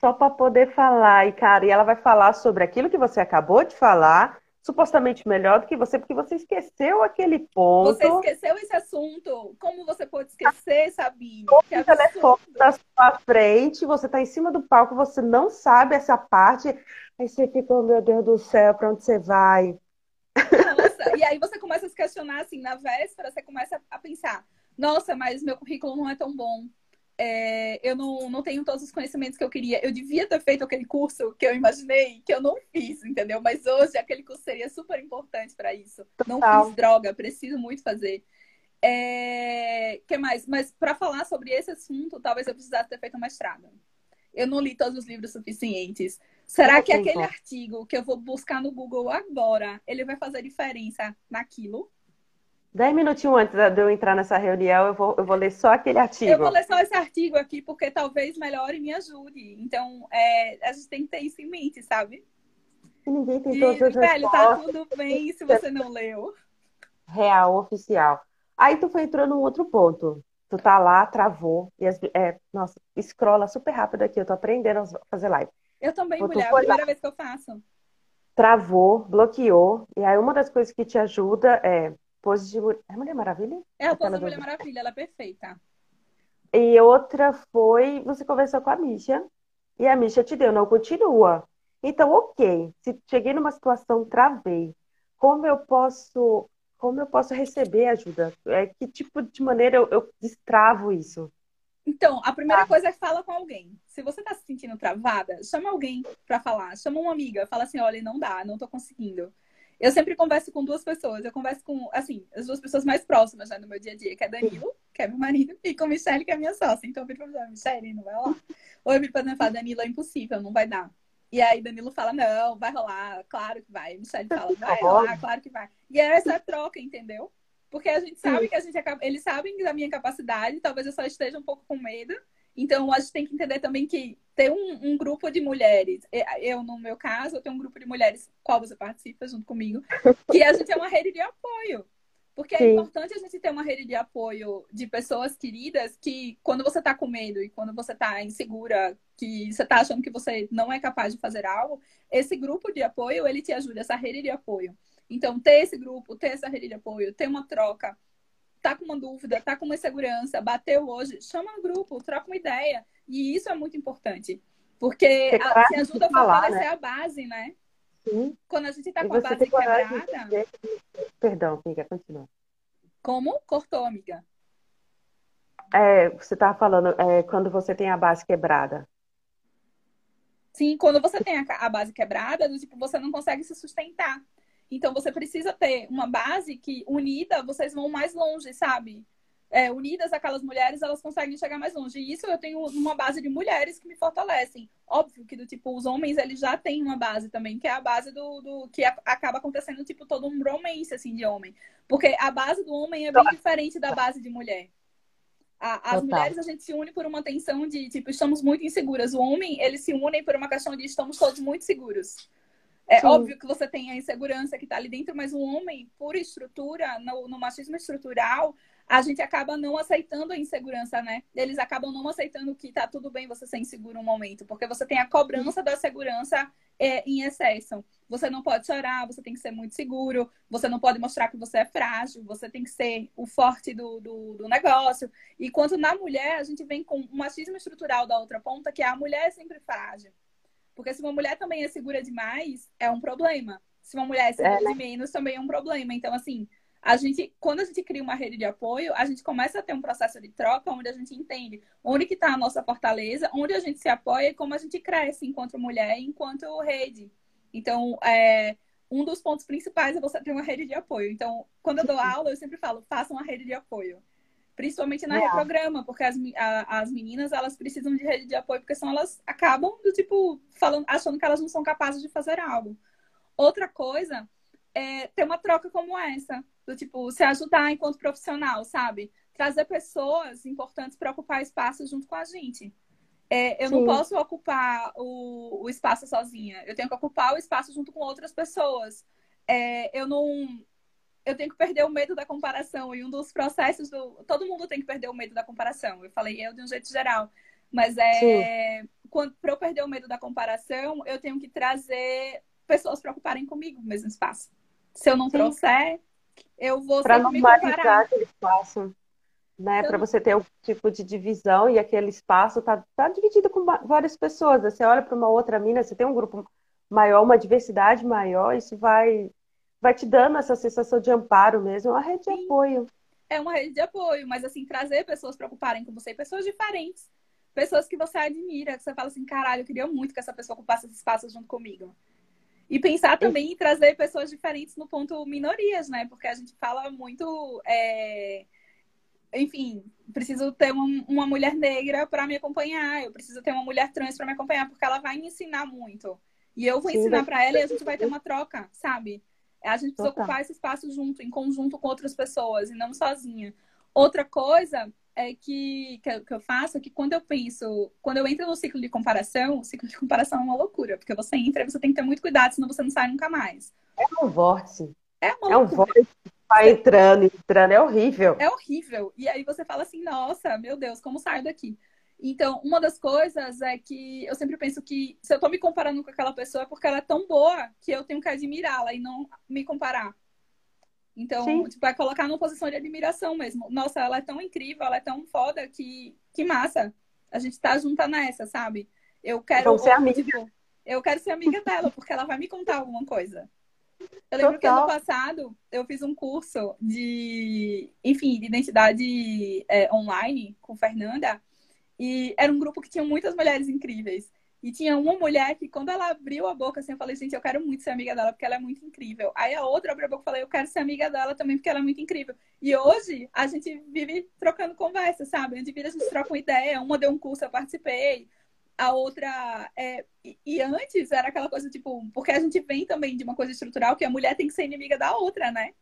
Só para poder falar, e cara, e ela vai falar sobre aquilo que você acabou de falar supostamente melhor do que você, porque você esqueceu aquele ponto. Você esqueceu esse assunto. Como você pode esquecer, Sabine? O telefone da sua frente, você está em cima do palco, você não sabe essa parte. Aí você fica, oh, meu Deus do céu, para onde você vai? Nossa, e aí você começa a se questionar, assim, na véspera, você começa a pensar, nossa, mas meu currículo não é tão bom é, eu não, não tenho todos os conhecimentos que eu queria. Eu devia ter feito aquele curso que eu imaginei, que eu não fiz, entendeu? Mas hoje aquele curso seria super importante para isso. Total. Não fiz droga, preciso muito fazer. É... que mais? Mas para falar sobre esse assunto, talvez eu precisasse ter feito uma estrada. Eu não li todos os livros suficientes. Será que aquele artigo que eu vou buscar no Google agora, ele vai fazer diferença naquilo? Dez minutinhos antes de eu entrar nessa reunião, eu vou, eu vou ler só aquele artigo. Eu vou ler só esse artigo aqui, porque talvez melhore e me ajude. Então, é, a gente tem que ter isso em mente, sabe? E ninguém tem todas as Velho, tá tudo bem se você não leu. Real, oficial. Aí tu foi entrando num outro ponto. Tu tá lá, travou. E as, é, nossa, escrola super rápido aqui. Eu tô aprendendo a fazer live. Eu também, mulher. É a primeira vez que eu faço. Travou, bloqueou. E aí uma das coisas que te ajuda é pose de. É Mulher Maravilha? É a pose da Mulher Maravilha, ela é perfeita. E outra foi, você conversou com a Misha, e a Misha te deu, não continua. Então, ok, se cheguei numa situação, travei. Como eu posso, como eu posso receber ajuda? É, que tipo de maneira eu, eu destravo isso? Então, a primeira ah. coisa é fala com alguém. Se você tá se sentindo travada, chama alguém para falar. Chama uma amiga, fala assim, olha, não dá, não tô conseguindo. Eu sempre converso com duas pessoas. Eu converso com, assim, as duas pessoas mais próximas né, no meu dia a dia, que é Danilo, que é meu marido, e com Michelle, que é minha sócia. Então eu viro pra falar, Michelle, não vai lá. Ou eu viro pra Danilo Danilo, é impossível, não vai dar. E aí Danilo fala, não, vai rolar, claro que vai. Michelle fala, vai rolar, claro que vai. E é essa troca, entendeu? Porque a gente sabe Sim. que a gente acaba... Eles sabem da minha capacidade, talvez eu só esteja um pouco com medo. Então, a gente tem que entender também que ter um, um, grupo de mulheres, eu, no meu caso, eu tenho um grupo de mulheres, qual você participa junto comigo, <laughs> que a gente é uma rede de apoio. Porque é Sim. importante a gente ter uma rede de apoio de pessoas queridas que, quando você tá com medo e quando você tá insegura, que você tá achando que você não é capaz de fazer algo, esse grupo de apoio, ele te ajuda, essa rede de apoio. Então, ter esse grupo, ter essa rede de apoio, ter uma troca, tá com uma dúvida, tá com uma insegurança, bateu hoje, chama o grupo, troca uma ideia. E isso é muito importante. Porque a, te ajuda a fortalecer né? a base, né? Sim. Quando a gente tá e com a base quebrada. Perdão, amiga, continua. Como? Cortou, amiga. É, você estava falando é, quando você tem a base quebrada. Sim, quando você tem a, a base quebrada, do tipo, você não consegue se sustentar. Então você precisa ter uma base que unida vocês vão mais longe, sabe? É, unidas aquelas mulheres, elas conseguem chegar mais longe. E isso eu tenho uma base de mulheres que me fortalecem. Óbvio que do tipo, os homens eles já têm uma base também, que é a base do, do que a, acaba acontecendo tipo todo um romance assim de homem. Porque a base do homem é bem diferente da base de mulher. A, as Total. mulheres a gente se une por uma tensão de tipo, estamos muito inseguras. O homem, eles se unem por uma questão de estamos todos muito seguros. É Sim. óbvio que você tem a insegurança que está ali dentro, mas o homem, por estrutura, no, no, machismo estrutural, a gente acaba não aceitando a insegurança, né? Eles acabam não aceitando que tá tudo bem você ser inseguro um momento, porque você tem a cobrança da segurança é, em excesso. Você não pode chorar, você tem que ser muito seguro, você não pode mostrar que você é frágil, você tem que ser o forte do, do, do negócio. E na mulher, a gente vem com um machismo estrutural da outra ponta, que a mulher é sempre frágil. Porque se uma mulher também é segura demais, é um problema. Se uma mulher é segura é, né? de menos, também é um problema. Então, assim, a gente, quando a gente cria uma rede de apoio, a gente começa a ter um processo de troca onde a gente entende onde que está a nossa fortaleza, onde a gente se apoia e como a gente cresce enquanto mulher e enquanto rede. Então, é, um dos pontos principais é você ter uma rede de apoio. Então, quando eu dou aula, eu sempre falo, faça uma rede de apoio. Principalmente na é. programa, porque as, a, as meninas, elas precisam de rede de apoio, porque senão elas acabam, do tipo, falando, achando que elas não são capazes de fazer algo. Outra coisa é ter uma troca como essa do tipo, se ajudar enquanto profissional, sabe? Trazer pessoas importantes para ocupar espaço junto com a gente. É, eu Sim. não posso ocupar o, o, espaço sozinha. Eu tenho que ocupar o espaço junto com outras pessoas. É, eu não. Eu tenho que perder o medo da comparação. E um dos processos do. Todo mundo tem que perder o medo da comparação. Eu falei eu de um jeito geral. Mas é. Para eu perder o medo da comparação, eu tenho que trazer pessoas para ocuparem comigo o mesmo espaço. Se eu não Sim. trouxer, eu vou para normalizar aquele espaço, né? Para você ter um tipo de divisão e aquele espaço tá, tá dividido com várias pessoas. Você olha para uma outra mina, você tem um grupo maior, uma diversidade maior, isso vai vai te dando essa sensação de amparo mesmo, é uma rede Sim. de apoio. É uma rede de apoio, mas assim, trazer pessoas para ocuparem com você, pessoas diferentes, pessoas que você admira, que você fala assim, caralho, eu queria muito que essa pessoa ocupasse esse espaço junto comigo. E pensar também em trazer pessoas diferentes no ponto minorias, né? Porque a gente fala muito. É... Enfim, preciso ter uma, mulher negra para me acompanhar, eu preciso ter uma mulher trans para me acompanhar, porque ela vai me ensinar muito. E eu vou Sim, ensinar para ela e a <laughs> gente vai ter uma troca, sabe? A gente precisa Total. ocupar esse espaço junto, em conjunto com outras pessoas, e não sozinha. Outra coisa é que, que, eu faço é que quando eu penso, quando eu entro no ciclo de comparação, o ciclo de comparação é uma loucura, porque você entra e você tem que ter muito cuidado, senão você não sai nunca mais. É um vórtice. É, uma é um vórtice que vai entrando, entrando, é horrível. É horrível. E aí você fala assim, nossa, meu Deus, como saio daqui? Então, uma das coisas é que eu sempre penso que se eu tô me comparando com aquela pessoa é porque ela é tão boa que eu tenho que admirá-la e não me comparar. Então, Sim. tipo, vai colocar numa posição de admiração mesmo. Nossa, ela é tão incrível, ela é tão foda que, que massa. A gente tá junta nessa, sabe? Eu quero. Vamos ser amiga. Tipo, eu quero ser amiga dela, porque ela vai me contar alguma coisa. Eu lembro Total. que ano passado eu fiz um curso de, enfim, de identidade é, online com Fernanda. E era um grupo que tinha muitas mulheres incríveis. E tinha uma mulher que, quando ela abriu a boca, assim, eu falei, gente, eu quero muito ser amiga dela, porque ela é muito incrível. Aí a outra abriu a boca e falei, eu quero ser amiga dela também, porque ela é muito incrível. E hoje, a gente vive trocando conversa, sabe? Onde vira, a gente troca uma ideia. Uma deu um curso, eu participei. A outra. É... E antes era aquela coisa, tipo, porque a gente vem também de uma coisa estrutural que a mulher tem que ser inimiga da outra, né?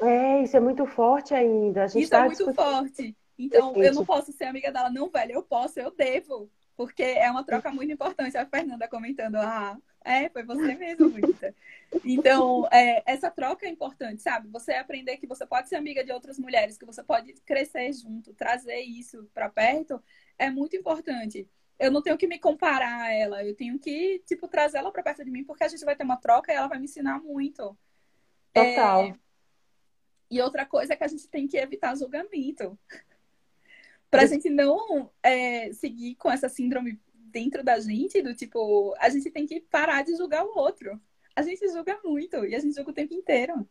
É, isso é muito forte ainda. isso tá é muito discutindo... forte. Então, eu não posso ser amiga dela. Não, velho, eu posso, eu devo porque é uma troca <laughs> muito importante. A Fernanda comentando, ah, é, foi você mesmo, Rita. Então, é, essa troca é importante, sabe? Você aprender que você pode ser amiga de outras mulheres, que você pode crescer junto, trazer isso para perto, é muito importante. Eu não tenho que me comparar a ela, eu tenho que, tipo, trazer ela para perto de mim, porque a gente vai ter uma troca e ela vai me ensinar muito. Total. É... E outra coisa é que a gente tem que evitar julgamento para a gente não é, seguir com essa síndrome dentro da gente, do tipo, a gente tem que parar de julgar o outro. A gente julga muito e a gente julga o tempo inteiro.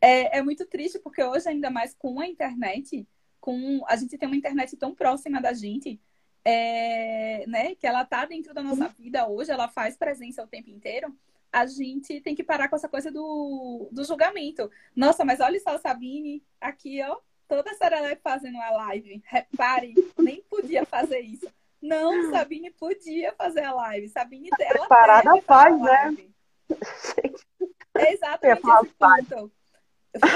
É, é muito triste porque hoje, ainda mais com a internet, com a gente tem uma internet tão próxima da gente, é, né, que ela tá dentro da nossa vida hoje, ela faz presença o tempo inteiro. A gente tem que parar com essa coisa do, do julgamento. Nossa, mas olha só a Sabine aqui, ó, toda a Serelepe fazendo uma live. Repare, nem podia fazer isso. Não, <gasps> Sabine podia fazer a live. Sabine dela. Parada faz, né? É <laughs> exatamente esse ponto.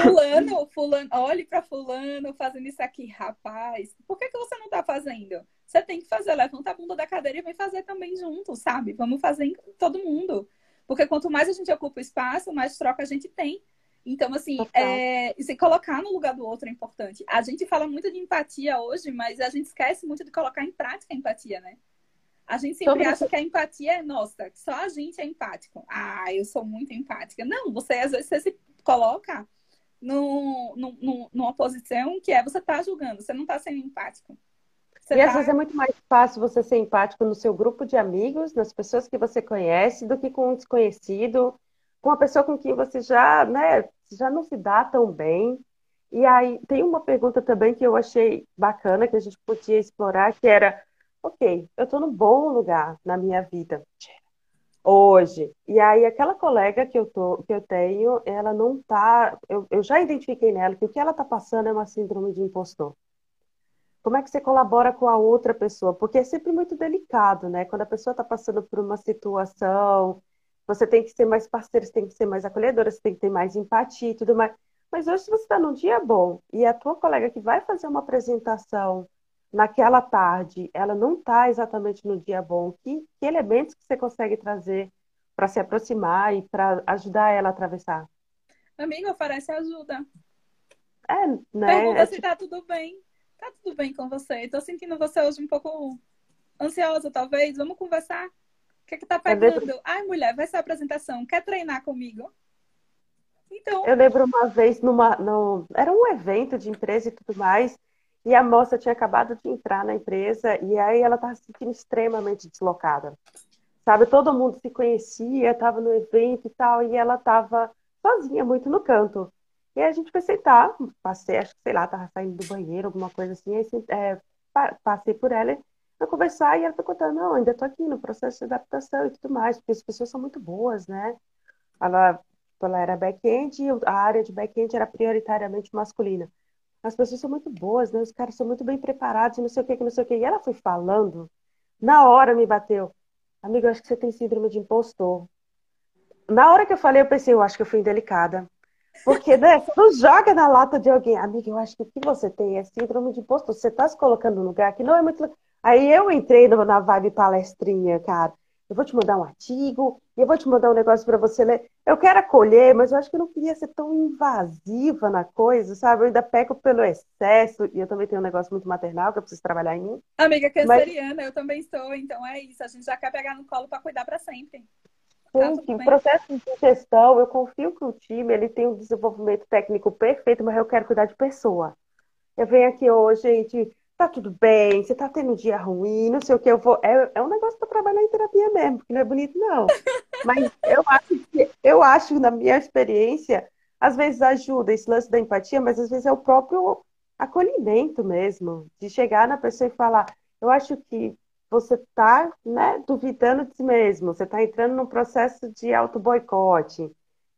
Fulano, fulano, olhe para fulano fazendo isso aqui, rapaz. Por que, que você não tá fazendo? Você tem que fazer, levanta a bunda da cadeira e vem fazer também junto, sabe? Vamos fazer em todo mundo. Porque quanto mais a gente ocupa o espaço, mais troca a gente tem. Então, assim, é, se colocar no lugar do outro é importante. A gente fala muito de empatia hoje, mas a gente esquece muito de colocar em prática a empatia, né? A gente sempre acha que a empatia é nossa, só a gente é empático. Ah, eu sou muito empática. Não, você às vezes você se coloca no, no, no, numa posição que é você tá julgando, você não tá sendo empático. Você e tá... às vezes é muito mais fácil você ser empático no seu grupo de amigos, nas pessoas que você conhece, do que com um desconhecido, com uma pessoa com quem você já, né, já não se dá tão bem. E aí tem uma pergunta também que eu achei bacana que a gente podia explorar, que era, ok, eu estou num bom lugar na minha vida hoje. E aí aquela colega que eu tô, que eu tenho, ela não tá, eu, eu já identifiquei nela que o que ela está passando é uma síndrome de impostor. Como é que você colabora com a outra pessoa? Porque é sempre muito delicado, né? Quando a pessoa está passando por uma situação você tem que ser mais parceiro, você tem que ser mais acolhedora, você tem que ter mais empatia e tudo mais. Mas hoje, se você está num dia bom e a tua colega que vai fazer uma apresentação naquela tarde, ela não está exatamente no dia bom, que, que elementos que você consegue trazer para se aproximar e para ajudar ela a atravessar? Amiga, oferece ajuda. É, né? Pergunta é, se tipo... tá tudo bem. Tá tudo bem com você. Estou sentindo você hoje um pouco ansiosa, talvez. Vamos conversar? Que é que tá pegando? Ai, mulher, vai ser a apresentação. Quer treinar comigo? Então. Eu lembro uma vez numa. No, era um evento de empresa e tudo mais. E a moça tinha acabado de entrar na empresa e aí ela estava se sentindo extremamente deslocada. Sabe, todo mundo se conhecia, estava no evento e tal, e ela estava sozinha, muito no canto. E aí a gente foi sentar, passei, acho que sei lá, estava saindo do banheiro, alguma coisa assim, aí é, passei por ela para conversar e ela foi contando, não, ainda estou aqui no processo de adaptação e tudo mais, porque as pessoas são muito boas, né? Ela, ela era back-end e a área de back-end era prioritariamente masculina. As pessoas são muito boas, né? Os caras são muito bem preparados e não sei o que, não sei o que. E ela foi falando, na hora me bateu. Amigo, eu acho que você tem síndrome de impostor. Na hora que eu falei, eu pensei, eu acho que eu fui indelicada. Porque, né, você não joga na lata de alguém. Amiga, eu acho que o que você tem é síndrome de impostor. Você está se colocando no lugar que não é muito. Aí eu entrei na vibe palestrinha, cara. Eu vou te mandar um artigo, e eu vou te mandar um negócio para você ler. Eu quero acolher, mas eu acho que eu não queria ser tão invasiva na coisa, sabe? Eu ainda pego pelo excesso, e eu também tenho um negócio muito maternal que eu preciso trabalhar em mim. Amiga canceriana, mas... eu também estou, então é isso. A gente já quer pegar no colo para cuidar para sempre. Tá Sim, tá processo de gestão, eu confio que o time ele tem um desenvolvimento técnico perfeito, mas eu quero cuidar de pessoa. Eu venho aqui hoje, gente, tá tudo bem, você tá tendo um dia ruim, não sei o que, eu vou. É, é um negócio para trabalhar em terapia mesmo, porque não é bonito, não. <laughs> Mas eu acho que, eu acho, na minha experiência, às vezes ajuda esse lance da empatia, mas às vezes é o próprio acolhimento mesmo, de chegar na pessoa e falar, eu acho que você está né, duvidando de si mesmo, você está entrando num processo de auto-boicote.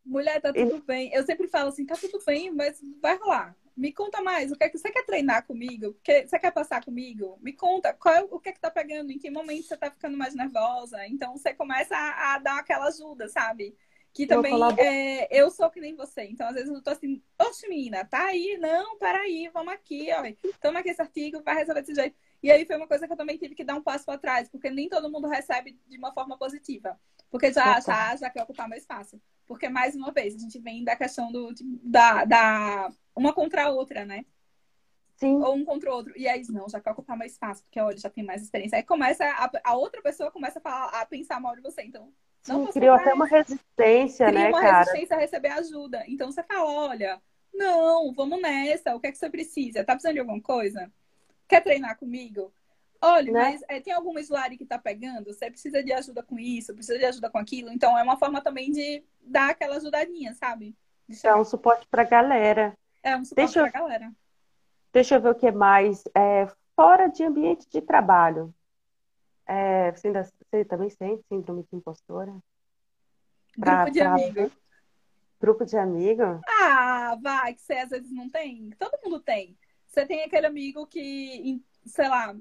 Mulher, tá tudo e... bem. Eu sempre falo assim, tá tudo bem, mas vai rolar me conta mais, o que é que você quer treinar comigo? Você quer passar comigo? Me conta, qual é, o que é que tá pegando? Em que momento você tá ficando mais nervosa? Então você começa a, a dar aquela ajuda, sabe? Que também é, eu sou que nem você. Então, às vezes eu tô assim, oxe, menina, tá aí, não, peraí, vamos aqui, ó. Toma aqui esse artigo, vai resolver desse jeito. E aí foi uma coisa que eu também tive que dar um passo para trás, porque nem todo mundo recebe de uma forma positiva. Porque já, já, já quer ocupar mais fácil. Porque, mais uma vez, a gente vem da questão do, da, da uma contra a outra, né? Sim. Ou um contra o outro. E aí, não, já quer ocupar mais fácil, porque olha, já tem mais experiência. Aí começa, a, a outra pessoa começa a, falar, a pensar mal de você. Então, não Sim, criou até uma resistência, Cria né, uma cara? resistência a receber ajuda. Então você fala, olha, não, vamos nessa. O que é que você precisa? Tá precisando de alguma coisa? Quer treinar comigo? Olha, né? mas é, tem alguma slide que tá pegando? Você precisa de ajuda com isso, precisa de ajuda com aquilo. Então é uma forma também de dar aquela ajudadinha, sabe? É um suporte pra galera. É um suporte deixa pra eu, galera. Deixa eu ver o que mais. É, fora de ambiente de trabalho. É, você, ainda, você também sente síndrome de impostora? Pra, Grupo de pra... amigo. Grupo de amigo? Ah, vai, que você às vezes não tem. Todo mundo tem. Você tem aquele amigo que, sei lá,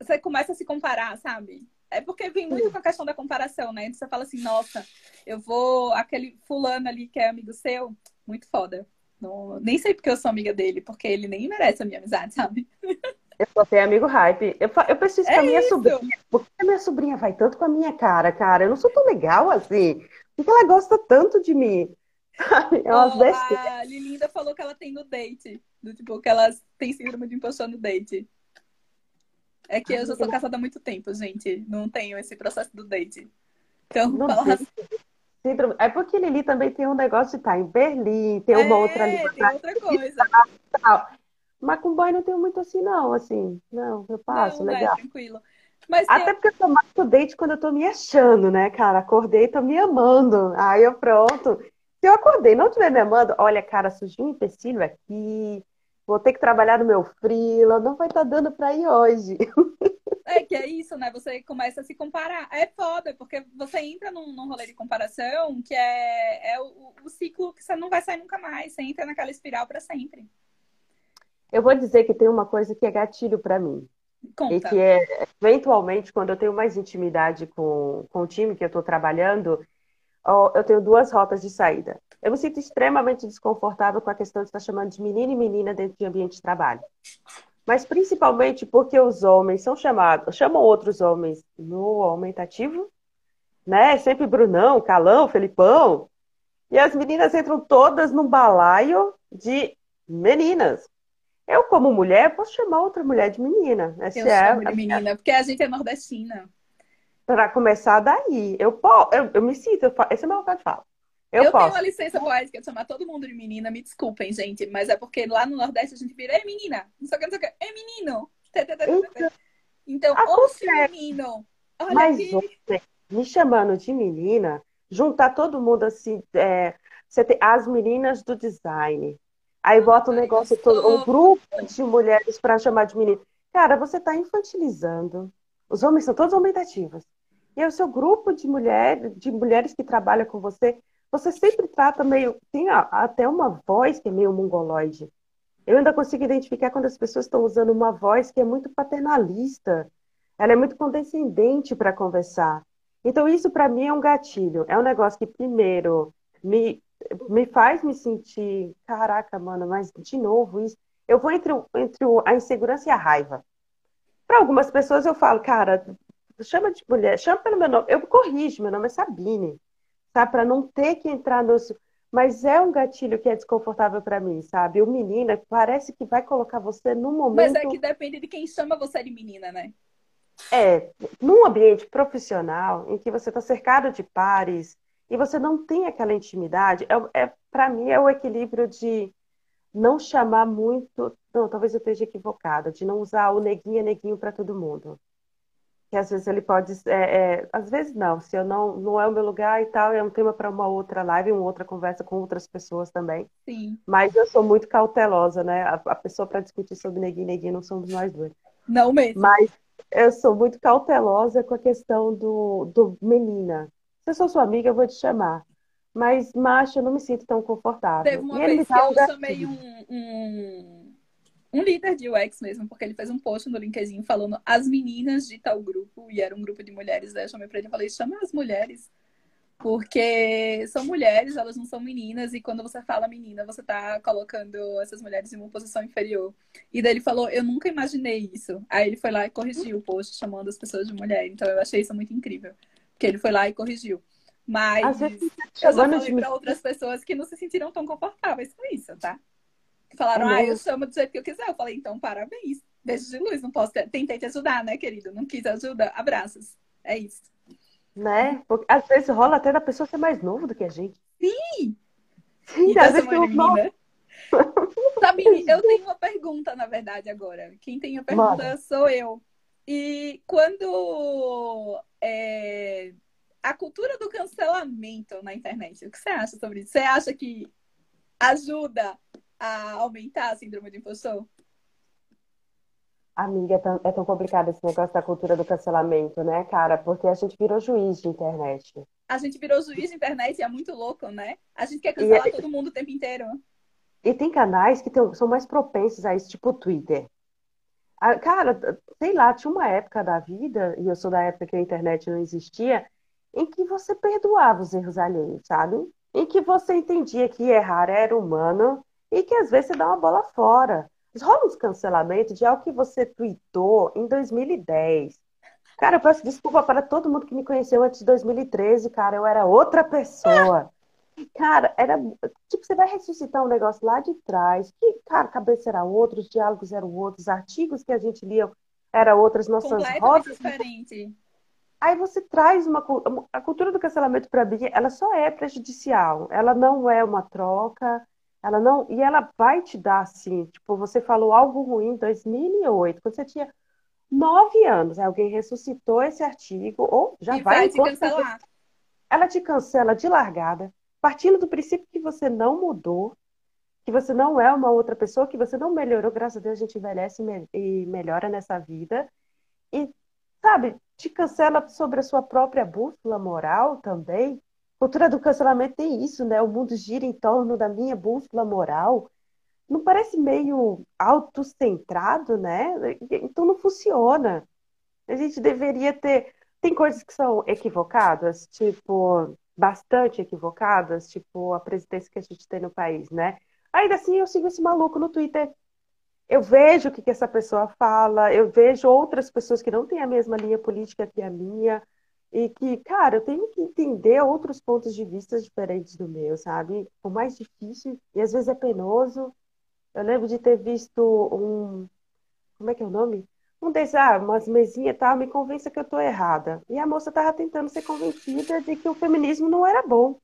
você começa a se comparar, sabe? É porque vem muito com a questão da comparação, né? Você fala assim, nossa, eu vou. Aquele fulano ali que é amigo seu, muito foda. Não, nem sei porque eu sou amiga dele, porque ele nem merece a minha amizade, sabe? Eu só tenho amigo hype. Eu, eu preciso é com a minha isso. sobrinha. Por que a minha sobrinha vai tanto com a minha cara, cara? Eu não sou tão legal assim. Por que ela gosta tanto de mim? <laughs> É umas besteiras. a Lilinda falou que ela tem no date. Do tipo, que ela tem síndrome de impostor no date. É que eu já sou casada há muito tempo, gente. Não tenho esse processo do date. Então, Não fala síndrome. É porque Lili também tem um negócio de estar em Berlim, tem uma É, outra ali tem outra coisa. tal. Mas com boy não tenho muito assim, não, assim. Não, eu passo, Não, é legal. tranquilo. Mas Até porque eu tô mais pro date quando eu tô me achando, né, cara? Acordei e tô me amando. Aí eu pronto. Se eu acordei e não estiver me amando, olha, cara, surgiu um empecilho aqui. Vou ter que trabalhar no meu freela, não vai estar dando pra ir hoje. É que é isso, né? Você começa a se comparar. É foda, porque você entra num, num rolê de comparação que é, é o, o ciclo que você não vai sair nunca mais. Você entra naquela espiral pra sempre. Eu vou dizer que tem uma coisa que é gatilho pra mim. E Conta. que é, eventualmente, quando eu tenho mais intimidade com, com o time que eu estou trabalhando, eu tenho duas rotas de saída. Eu me sinto extremamente desconfortável com a questão de estar chamando de menino e menina dentro de ambiente de trabalho. Mas principalmente porque os homens são chamados, chamam outros homens no aumentativo, né? Sempre Brunão, Calão, Felipão. E as meninas entram todas num balaio de meninas. Eu, como mulher, posso chamar outra mulher de menina. Essa Eu é chamo de menina, porque a gente é nordestina. Para começar daí. Eu, po- eu, eu me sinto, eu esse é o meu local de fala. Eu, Eu, tenho posso. uma licença poética de chamar todo mundo de menina, me desculpem, gente, mas é porque lá no Nordeste a gente vira, ei menina, não sei o que, não sei o que, ei menino. Então, Acontece. oxe menino, olha Mas aqui. ontem, me chamando de menina, juntar todo mundo assim, é, você tem as meninas do design. Aí bota um negócio todo, um grupo de mulheres para chamar de menina. Cara, você está infantilizando. Os homens são todos aumentativos. E o seu grupo de mulheres, de mulheres que trabalham com você, você sempre trata meio, tem até uma voz que é meio mongoloide. Eu ainda consigo identificar quando as pessoas estão usando uma voz que é muito paternalista. Ela é muito condescendente para conversar. Então, isso para mim é um gatilho. É um negócio que, primeiro, me, me faz me sentir, caraca, mano, mas de novo isso. Eu vou entre, entre a insegurança e a raiva. Para algumas pessoas eu falo, cara, chama de mulher, chama pelo meu nome. Eu corrijo, meu nome é Sabine, sabe? Para não ter que entrar no. Mas é um gatilho que é desconfortável para mim, sabe? O menina parece que vai colocar você num Mas momento. é que depende de quem chama você de menina, né? É, num ambiente profissional em que você está cercado de pares e você não tem aquela intimidade, é, é, para mim é o equilíbrio de não chamar muito, não, talvez eu esteja equivocada, de não usar o neguinho é neguinho para todo mundo. Que às vezes ele pode, é, é, às vezes não, se eu não, não é o meu lugar e tal, é um tema para uma outra live, uma outra conversa com outras pessoas também. Sim. Mas eu sou muito cautelosa, né? A, a pessoa para discutir sobre neguinho e neguinho não somos nós dois. Não mesmo. Mas eu sou muito cautelosa com a questão do, do menina. Se eu sou sua amiga, eu vou te chamar. Mas macho, eu não me sinto tão confortável. Teve uma E vez que eu chamei um, um, um líder de UX mesmo, porque ele fez um post no LinkedIn falando as meninas de tal grupo, e era um grupo de mulheres, daí eu chamei pra ele e falei, chama as mulheres, porque são mulheres, elas não são meninas, e quando você fala menina, você tá colocando essas mulheres em uma posição inferior. E daí ele falou, eu nunca imaginei isso. Aí ele foi lá e corrigiu o post, chamando as pessoas de mulher. Então eu achei isso muito incrível, porque ele foi lá e corrigiu. Mas eu já falei pra outras pessoas que não se sentiram tão confortáveis com isso, tá? Falaram, É ah, eu chamo do jeito que eu quiser. Eu falei, então, parabéns. Beijo de luz, não posso ter... Tentei te ajudar, né, querido? Não quis ajuda. Abraços. É isso. né? Porque às vezes rola até da pessoa ser mais novo do que a gente. Sim! Sim, E às dessa vezes tem um novo. menina. Sabine, eu tenho uma pergunta, na verdade, agora. Quem tem a pergunta Manda. sou eu. E quando é, a cultura do cancelamento na internet, o que você acha sobre isso? Você acha que ajuda a aumentar a síndrome do impostor? Amiga, é tão, é tão complicado esse negócio da cultura do cancelamento, né, cara? Porque a gente virou juiz de internet. A gente virou juiz de internet e é muito louco, né? A gente quer cancelar E- todo mundo o tempo inteiro. E tem canais que tão- são mais propensos a isso, tipo o Twitter. Ah, Cara, sei lá, tinha uma época da vida, e eu sou da época que a internet não existia, em que você perdoava os erros alheios, sabe? Em que você entendia que errar era humano e que às vezes você dá uma bola fora. Rola uns cancelamentos de algo que você tweetou em 2010. Cara, eu peço desculpa para todo mundo que me conheceu antes de 2013, cara, eu era outra pessoa. Cara, era. Tipo, você vai ressuscitar um negócio lá de trás, que, cara, cabeça era outra, os diálogos eram outros, os artigos que a gente lia eram outras, nossas rotas. diferente. Aí você traz uma. A cultura do cancelamento, para mim, ela só é prejudicial. Ela não é uma troca, ela não. E ela vai te dar, assim, tipo, você falou algo ruim em 2008, quando você tinha nove anos, alguém ressuscitou esse artigo, ou já E vai vai te enquanto você cancelar. ela te cancela de largada, partindo do princípio que você não mudou, que você não é uma outra pessoa, que você não melhorou. Graças a Deus a gente envelhece e melhora nessa vida. E, sabe, te cancela sobre a sua própria bússola moral também. Cultura do cancelamento tem isso, né? O mundo gira em torno da minha bússola moral. Não parece meio autocentrado, né? Então não funciona. A gente deveria ter. Tem coisas que são equivocadas, tipo, bastante equivocadas, tipo a presidência que a gente tem no país, né? Ainda assim, eu sigo esse maluco no Twitter. Eu vejo o que que essa pessoa fala, eu vejo outras pessoas que não têm a mesma linha política que a minha, e que, cara, eu tenho que entender outros pontos de vista diferentes do meu, sabe? Por mais difícil, e às vezes é penoso. Eu lembro de ter visto um. Como é que é o nome? Um desses, ah, umas mesinhas e tal, me convença que eu tô errada. E a moça tava tentando ser convencida de que o feminismo não era bom.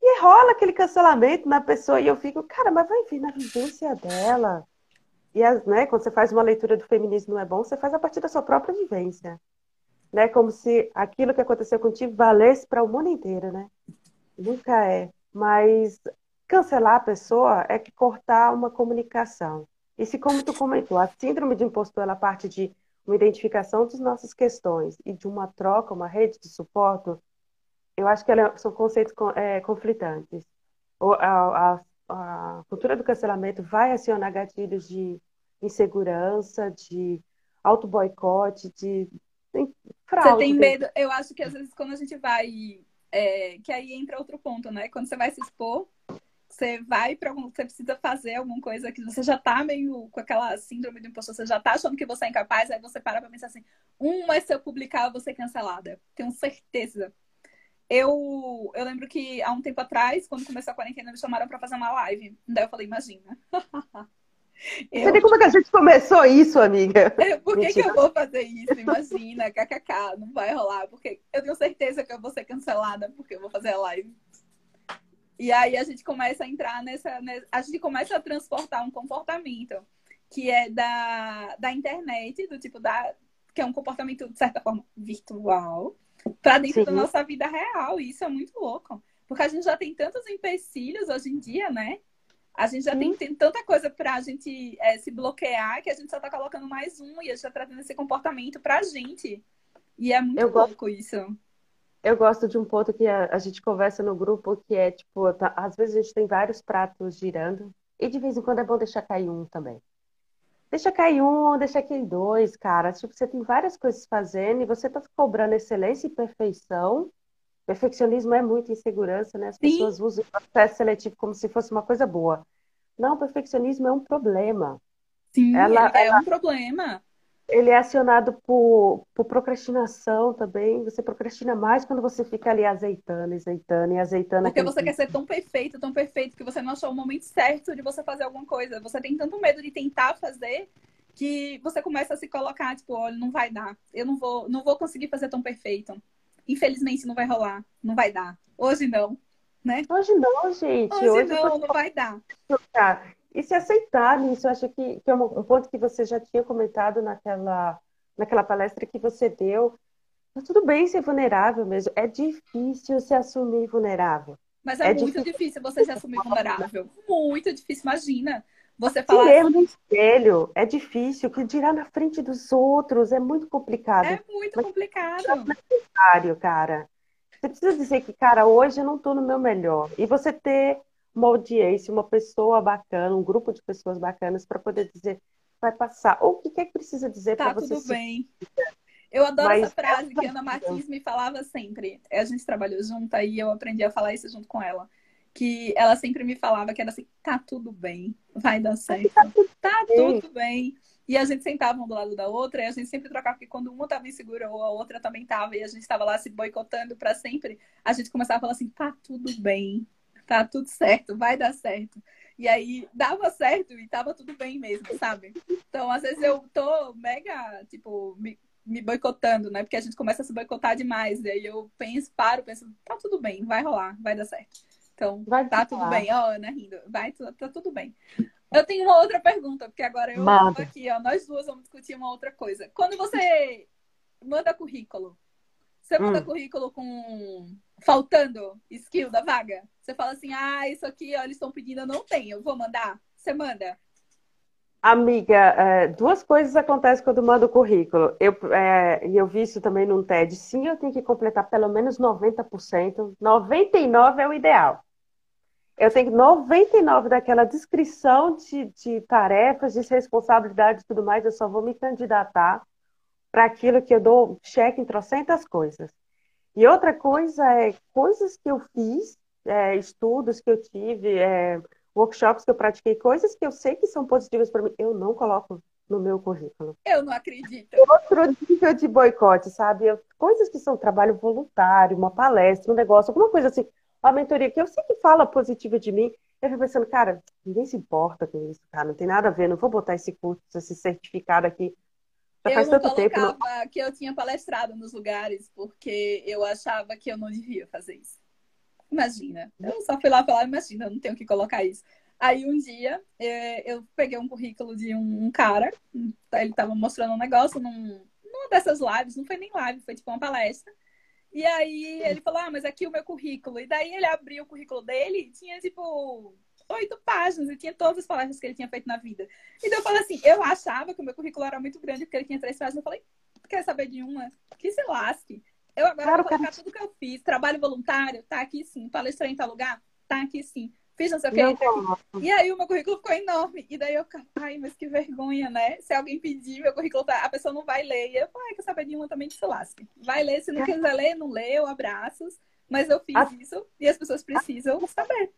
E rola aquele cancelamento na pessoa, e eu fico, cara, mas vai vir na vivência dela. E as, né, quando você faz uma leitura do feminismo não é bom, você faz a partir da sua própria vivência. Né? Como se aquilo que aconteceu contigo valesse para o mundo inteiro, né? Nunca é. Mas cancelar a pessoa é que cortar uma comunicação. E se, como tu comentou, a síndrome de impostor ela parte de uma identificação das nossas questões e de uma troca, uma rede de suporte, eu acho que ela- são conceitos con- é, conflitantes. A, a- a cultura do cancelamento vai acionar gatilhos de insegurança, de auto-boicote, de tem Você fraude. tem medo. Eu acho que às vezes quando a gente vai. é, que aí entra outro ponto, né? Quando você vai se expor, você vai para algum. Você precisa fazer alguma coisa que você já tá meio com aquela síndrome do impostor, você já tá achando que você é incapaz, aí você para pra pensar assim: um, mas se eu publicar, eu vou ser cancelada. Tenho certeza. Eu, eu lembro que há um tempo atrás, quando começou a quarentena, me chamaram pra fazer uma live. Daí eu falei, imagina. <laughs> Você vê como é que a gente começou isso, amiga? Por que, que eu vou fazer isso? Imagina, kkk, não vai rolar, porque eu tenho certeza que eu vou ser cancelada porque eu vou fazer a live. E aí a gente começa a entrar nessa, nessa- A gente começa a transportar um comportamento que é da, da internet, do tipo da. que é um comportamento, de certa forma, virtual, para dentro Sim. da nossa vida real. E isso é muito louco. Porque a gente já tem tantos empecilhos hoje em dia, né? A gente já tem, tem tanta coisa pra gente é, se bloquear que a gente só tá colocando mais um e a gente tá trazendo esse comportamento pra gente. E é muito Eu gosto- louco isso. Eu gosto de um ponto que a, a gente conversa no grupo, que é tipo, tá- às vezes a gente tem vários pratos girando, e de vez em quando é bom deixar cair um também. Deixa cair um, deixa cair dois, cara. Tipo, você tem várias coisas fazendo e você tá cobrando excelência e perfeição. Perfeccionismo é muita insegurança, né? As Sim. pessoas usam o processo seletivo como se fosse uma coisa boa. Não, perfeccionismo é um problema. Sim, Ela- ele é um problema. Ele é acionado por, por procrastinação também. Você procrastina mais quando você fica ali azeitando, azeitando e azeitando Porque você quer ser tão perfeito, tão perfeito, que você não achou o momento certo de você fazer alguma coisa. Você tem tanto medo de tentar fazer que você começa a se colocar, tipo, olha, não vai dar. Eu não vou, não vou conseguir fazer tão perfeito. Infelizmente não vai rolar, não vai dar. Hoje não, né? Hoje não, gente. Hoje Hoje não, não vai dar. Tá. E se aceitar nisso, eu acho que, que é um um ponto que você já tinha comentado naquela, naquela palestra que você deu. Tá tudo bem ser vulnerável mesmo. É difícil se assumir vulnerável. Mas é, É muito difícil. difícil você se assumir vulnerável. Muito difícil, imagina. Você Se falar ler no espelho é difícil. Que dirá na frente dos outros é muito complicado. é muito Mas- complicado. necessário, cara. Você precisa dizer que, cara, hoje eu não tô no meu melhor. E você ter uma audiência, uma pessoa bacana, um grupo de pessoas bacanas para poder dizer, vai passar. Ou o que é que precisa dizer Tá para você tudo se bem. Eu adoro Mas essa frase é que Ana Martins me falava sempre. A gente trabalhou junto e eu aprendi a falar isso junto com ela. Que ela sempre me falava que era assim, tá tudo bem, vai dar certo. Tá bem. tudo bem. E a gente sentava um do lado da outra e a gente sempre trocava, porque quando uma tava insegura ou a outra também tava, e a gente tava lá se boicotando pra sempre, a gente começava a falar assim, tá tudo bem, tá tudo certo, vai dar certo. E aí dava certo e tava tudo bem mesmo, sabe? Então, às vezes eu tô mega, tipo, me, me boicotando, né? Porque a gente começa a se boicotar demais. E aí eu penso, paro, penso, tá tudo bem, vai rolar, vai dar certo. Então, vai tá tudo bem, ó, Ana rindo, vai, tá tudo bem. Eu tenho uma outra pergunta, porque agora eu tô aqui, ó, nós duas vamos discutir uma outra coisa. Quando você manda currículo, você manda hum. currículo com faltando skill da vaga? Você fala assim, ah, isso aqui, ó, eles estão pedindo, eu não tenho, eu vou mandar. Você manda? Amiga, é, duas coisas acontecem quando mando currículo. Eu, é, eu vi isso também num TED. Sim, eu tenho que completar pelo menos 90%. 99% é o ideal. Eu tenho 99% daquela descrição de, de tarefas, de responsabilidades e tudo mais. Eu só vou me candidatar para aquilo que eu dou cheque em trocentas coisas. E outra coisa é coisas que eu fiz, é, estudos que eu tive, é, workshops que eu pratiquei, coisas que eu sei que são positivas para mim, eu não coloco no meu currículo. Eu não acredito. Outro nível de boicote, sabe? Eu, coisas que são trabalho voluntário, uma palestra, um negócio, alguma coisa assim, uma mentoria que eu sei que fala positiva de mim. Eu fico pensando, cara, ninguém se importa com isso, cara, não tem nada a ver, não vou botar esse curso, esse certificado aqui já faz eu tanto tempo. Não... que eu tinha palestrado nos lugares porque eu achava que eu não devia fazer isso. Imagina. Eu só fui lá falar, imagina, eu não tenho que colocar isso. Aí um dia é, eu peguei um currículo de um, cara, ele estava mostrando um negócio num, numa dessas lives, não foi nem live, foi tipo uma palestra. E aí ele falou, ah, mas aqui o meu currículo. E daí ele abriu o currículo dele e tinha tipo oito páginas e tinha todas as palestras que ele tinha feito na vida. Então eu falei assim, eu achava que o meu currículo era muito grande porque ele tinha três páginas. Eu falei, quer saber de uma? Que se lasque. Eu agora claro, vou colocar cara... tudo que eu fiz. Trabalho voluntário, tá aqui sim. Palestrei em tal lugar, tá aqui sim. Fiz não sei o que. Tá e aí o meu currículo ficou enorme. E daí eu, ai, mas que vergonha, né? Se alguém pedir meu currículo, tá, a pessoa não vai ler. E eu falei, quer saber de uma também que se lasque. Vai ler, se não quiser ler, não leu, abraços. Mas eu fiz a... isso e as pessoas precisam saber.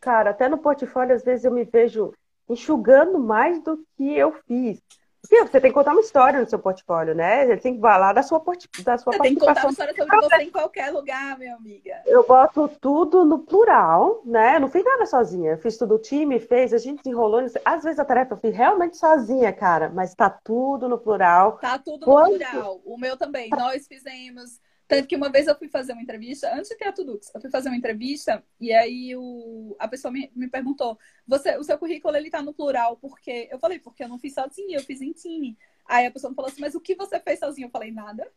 Cara, até no portfólio, às vezes eu me vejo enxugando mais do que eu fiz. Porque você tem que contar uma história no seu portfólio, né? Você tem que falar da sua, da sua você participação. Tem que contar uma história sobre você em qualquer lugar, minha amiga. Eu boto tudo no plural, né? Eu não fiz nada sozinha. Eu fiz tudo, o time fez, a gente enrolou. Às vezes a tarefa eu fiz realmente sozinha, cara. Mas tá tudo no plural. Tá tudo no plural. O meu também. Nós fizemos tanto que uma vez eu fui fazer uma entrevista, antes de ter a Tudux, eu fui fazer uma entrevista e aí o, a pessoa me, me perguntou: você, o seu currículo ele tá no plural, porque eu falei, porque eu não fiz sozinha, eu fiz em time. Aí a pessoa me falou assim, mas o que você fez sozinho? Eu falei, nada.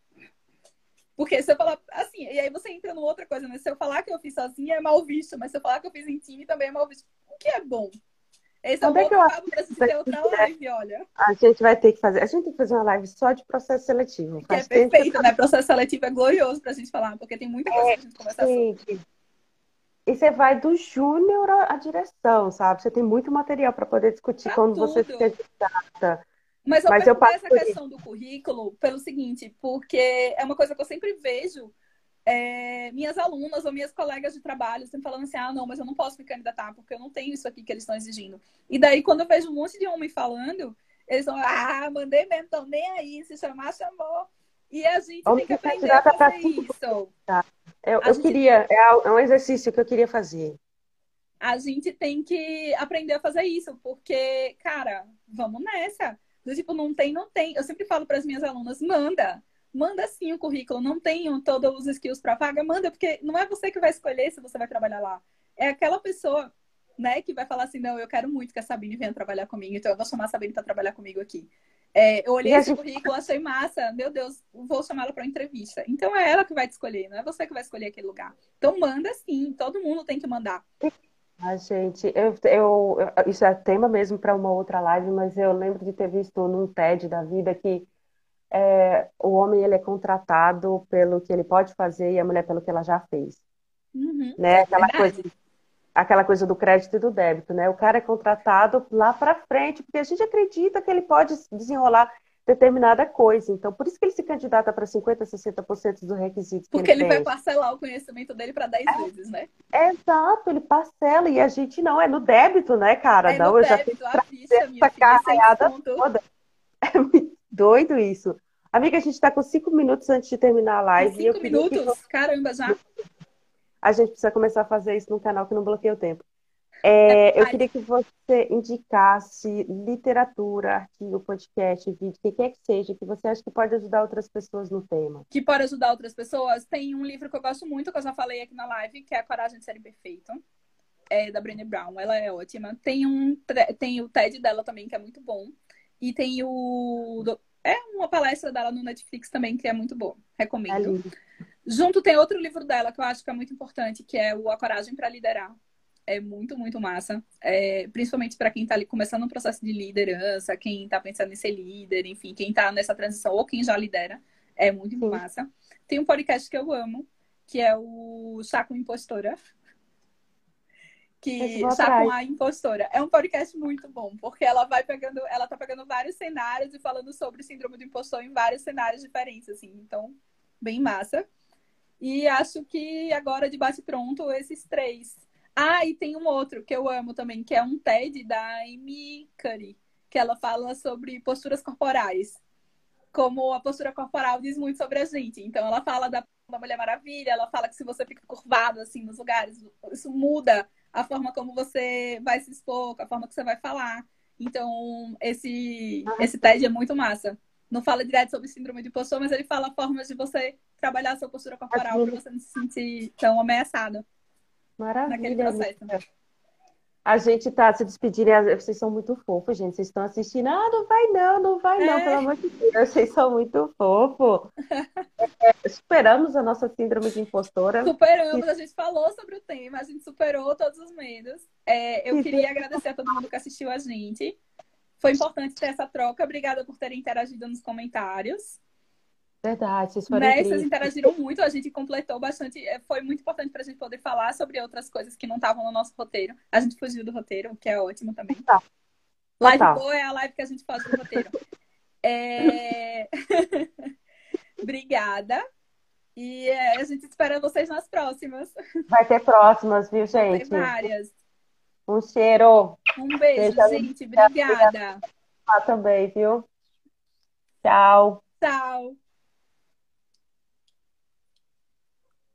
Porque se eu falar assim, e aí você entra numa outra coisa, né? Se eu falar que eu fiz sozinha é mal visto, mas se eu falar que eu fiz em time também é mal visto. O que é bom? Esse é é que eu acho que ter outra live, olha. A gente vai ter que fazer. A gente tem que fazer uma live só de processo seletivo. Que é perfeito, né? Processo seletivo é glorioso pra gente falar, porque tem muita coisa é, pra gente conversar gente. sobre. E você vai do júnior à direção, sabe? Você tem muito material para poder discutir pra quando tudo. você fica distata. Mas eu Mas eu essa questão do currículo pelo seguinte, porque é uma coisa que eu sempre vejo é, minhas alunas ou minhas colegas de trabalho estão falando assim: ah, não, mas eu não posso me candidatar porque eu não tenho isso aqui que eles estão exigindo. E daí, quando eu vejo um monte de homem falando, eles vão, ah, mandei mesmo, então nem aí, se chamar, chamou. E a gente Homem tem que aprender a fazer isso. Tá. Eu, eu gente... queria, é, é um exercício que eu queria fazer. A gente tem que aprender a fazer isso, porque, cara, vamos nessa. Do tipo, não tem, não tem. Eu sempre falo para as minhas alunas, manda manda sim o currículo. Não tenho todos os skills para vaga, manda, porque não é você que vai escolher se você vai trabalhar lá. É aquela pessoa, né, que vai falar assim: não, eu quero muito que a Sabine venha trabalhar comigo, então eu vou chamar a Sabine para trabalhar comigo aqui. É, eu olhei esse gente... currículo, achei massa, meu Deus, vou chamar ela para entrevista. Então é ela que vai te escolher, não é você que vai escolher aquele lugar. Então manda sim, todo mundo tem que mandar. A gente, eu, eu, isso é tema mesmo para uma outra live, mas eu lembro de ter visto num TED da vida que é, o homem ele é contratado pelo que ele pode fazer e a mulher pelo que ela já fez. Uhum, né? Aquela coisa, aquela coisa do crédito e do débito, né? O cara é contratado lá para frente, porque a gente acredita que ele pode desenrolar determinada coisa. Então, por isso que ele se candidata para 50%, 60% dos requisitos. Porque ele, ele vai parcelar o conhecimento dele para 10 é, vezes, né? exato, ele parcela e a gente não, é no débito, né, cara? É não, eu débito, já tenho essa carreada toda. É muito doido isso. Amiga, a gente está com cinco minutos antes de terminar a live. Cinco minutos? Que... Caramba, já. A gente precisa começar a fazer isso no canal que não bloqueia o tempo. É, eu queria que você indicasse literatura, artigo, podcast, vídeo, o que quer que seja, que você acha que pode ajudar outras pessoas no tema. Que pode ajudar outras pessoas? Tem um livro que eu gosto muito, que eu já falei aqui na live, que é A Coragem de Ser Imperfeito, é da Brené Brown. Ela é ótima. Tem, um, tem o TED dela também, que é muito bom. E tem o. É uma palestra dela no Netflix também, que é muito bom. Recomendo. É Junto tem outro livro dela que eu acho que é muito importante, que é o A Coragem para Liderar é muito, muito massa. É, principalmente para quem está ali começando um processo de liderança, quem está pensando em ser líder, enfim, quem está nessa transição ou quem já lidera. É muito Sim. massa. Tem um podcast que eu amo, que é o Chá com Impostora. Que Chá com a Impostora. É um podcast muito bom, porque ela vai pegando, ela tá pegando vários cenários e falando sobre síndrome do impostor em vários cenários diferentes, assim. Então, bem massa. E acho que agora de bate pronto esses três ah, e tem um outro que eu amo também, que é um TED da Amy Curry, que ela fala sobre posturas corporais. Como a postura corporal diz muito sobre a gente. Então, ela fala da, da Mulher Maravilha, ela fala que se você fica curvado assim nos lugares, isso muda a forma como você vai se expor, a forma que você vai falar. Então, esse, esse TED é muito massa. Não fala direto sobre síndrome de impostor, mas ele fala formas de você trabalhar a sua postura corporal para você não se sentir tão ameaçado. Maravilha. A gente tá se despedindo, vocês são muito fofos, gente. Vocês estão assistindo. Ah, não vai não, não vai não, é. pelo amor de Deus, vocês são muito fofos. é, superamos a nossa síndrome de impostora. Superamos, a gente falou sobre o tema, a gente superou todos os medos. É, eu queria agradecer a todo mundo que assistiu a gente. Foi importante ter essa troca. Obrigada por terem interagido nos comentários. Verdade, vocês foram né? Vocês interagiram muito, a gente completou bastante. É, foi muito importante para a gente poder falar sobre outras coisas que não estavam no nosso roteiro. A gente fugiu do roteiro, o que é ótimo também. Tá. Live tá. boa é a live que a gente faz do roteiro. É... <laughs> Obrigada. E é, a gente espera vocês nas próximas. Vai ter próximas, viu, gente? Vai ter várias. Um cheiro. Um beijo, Beijo gente. Obrigada. Ah, também, viu? Tchau. Tchau.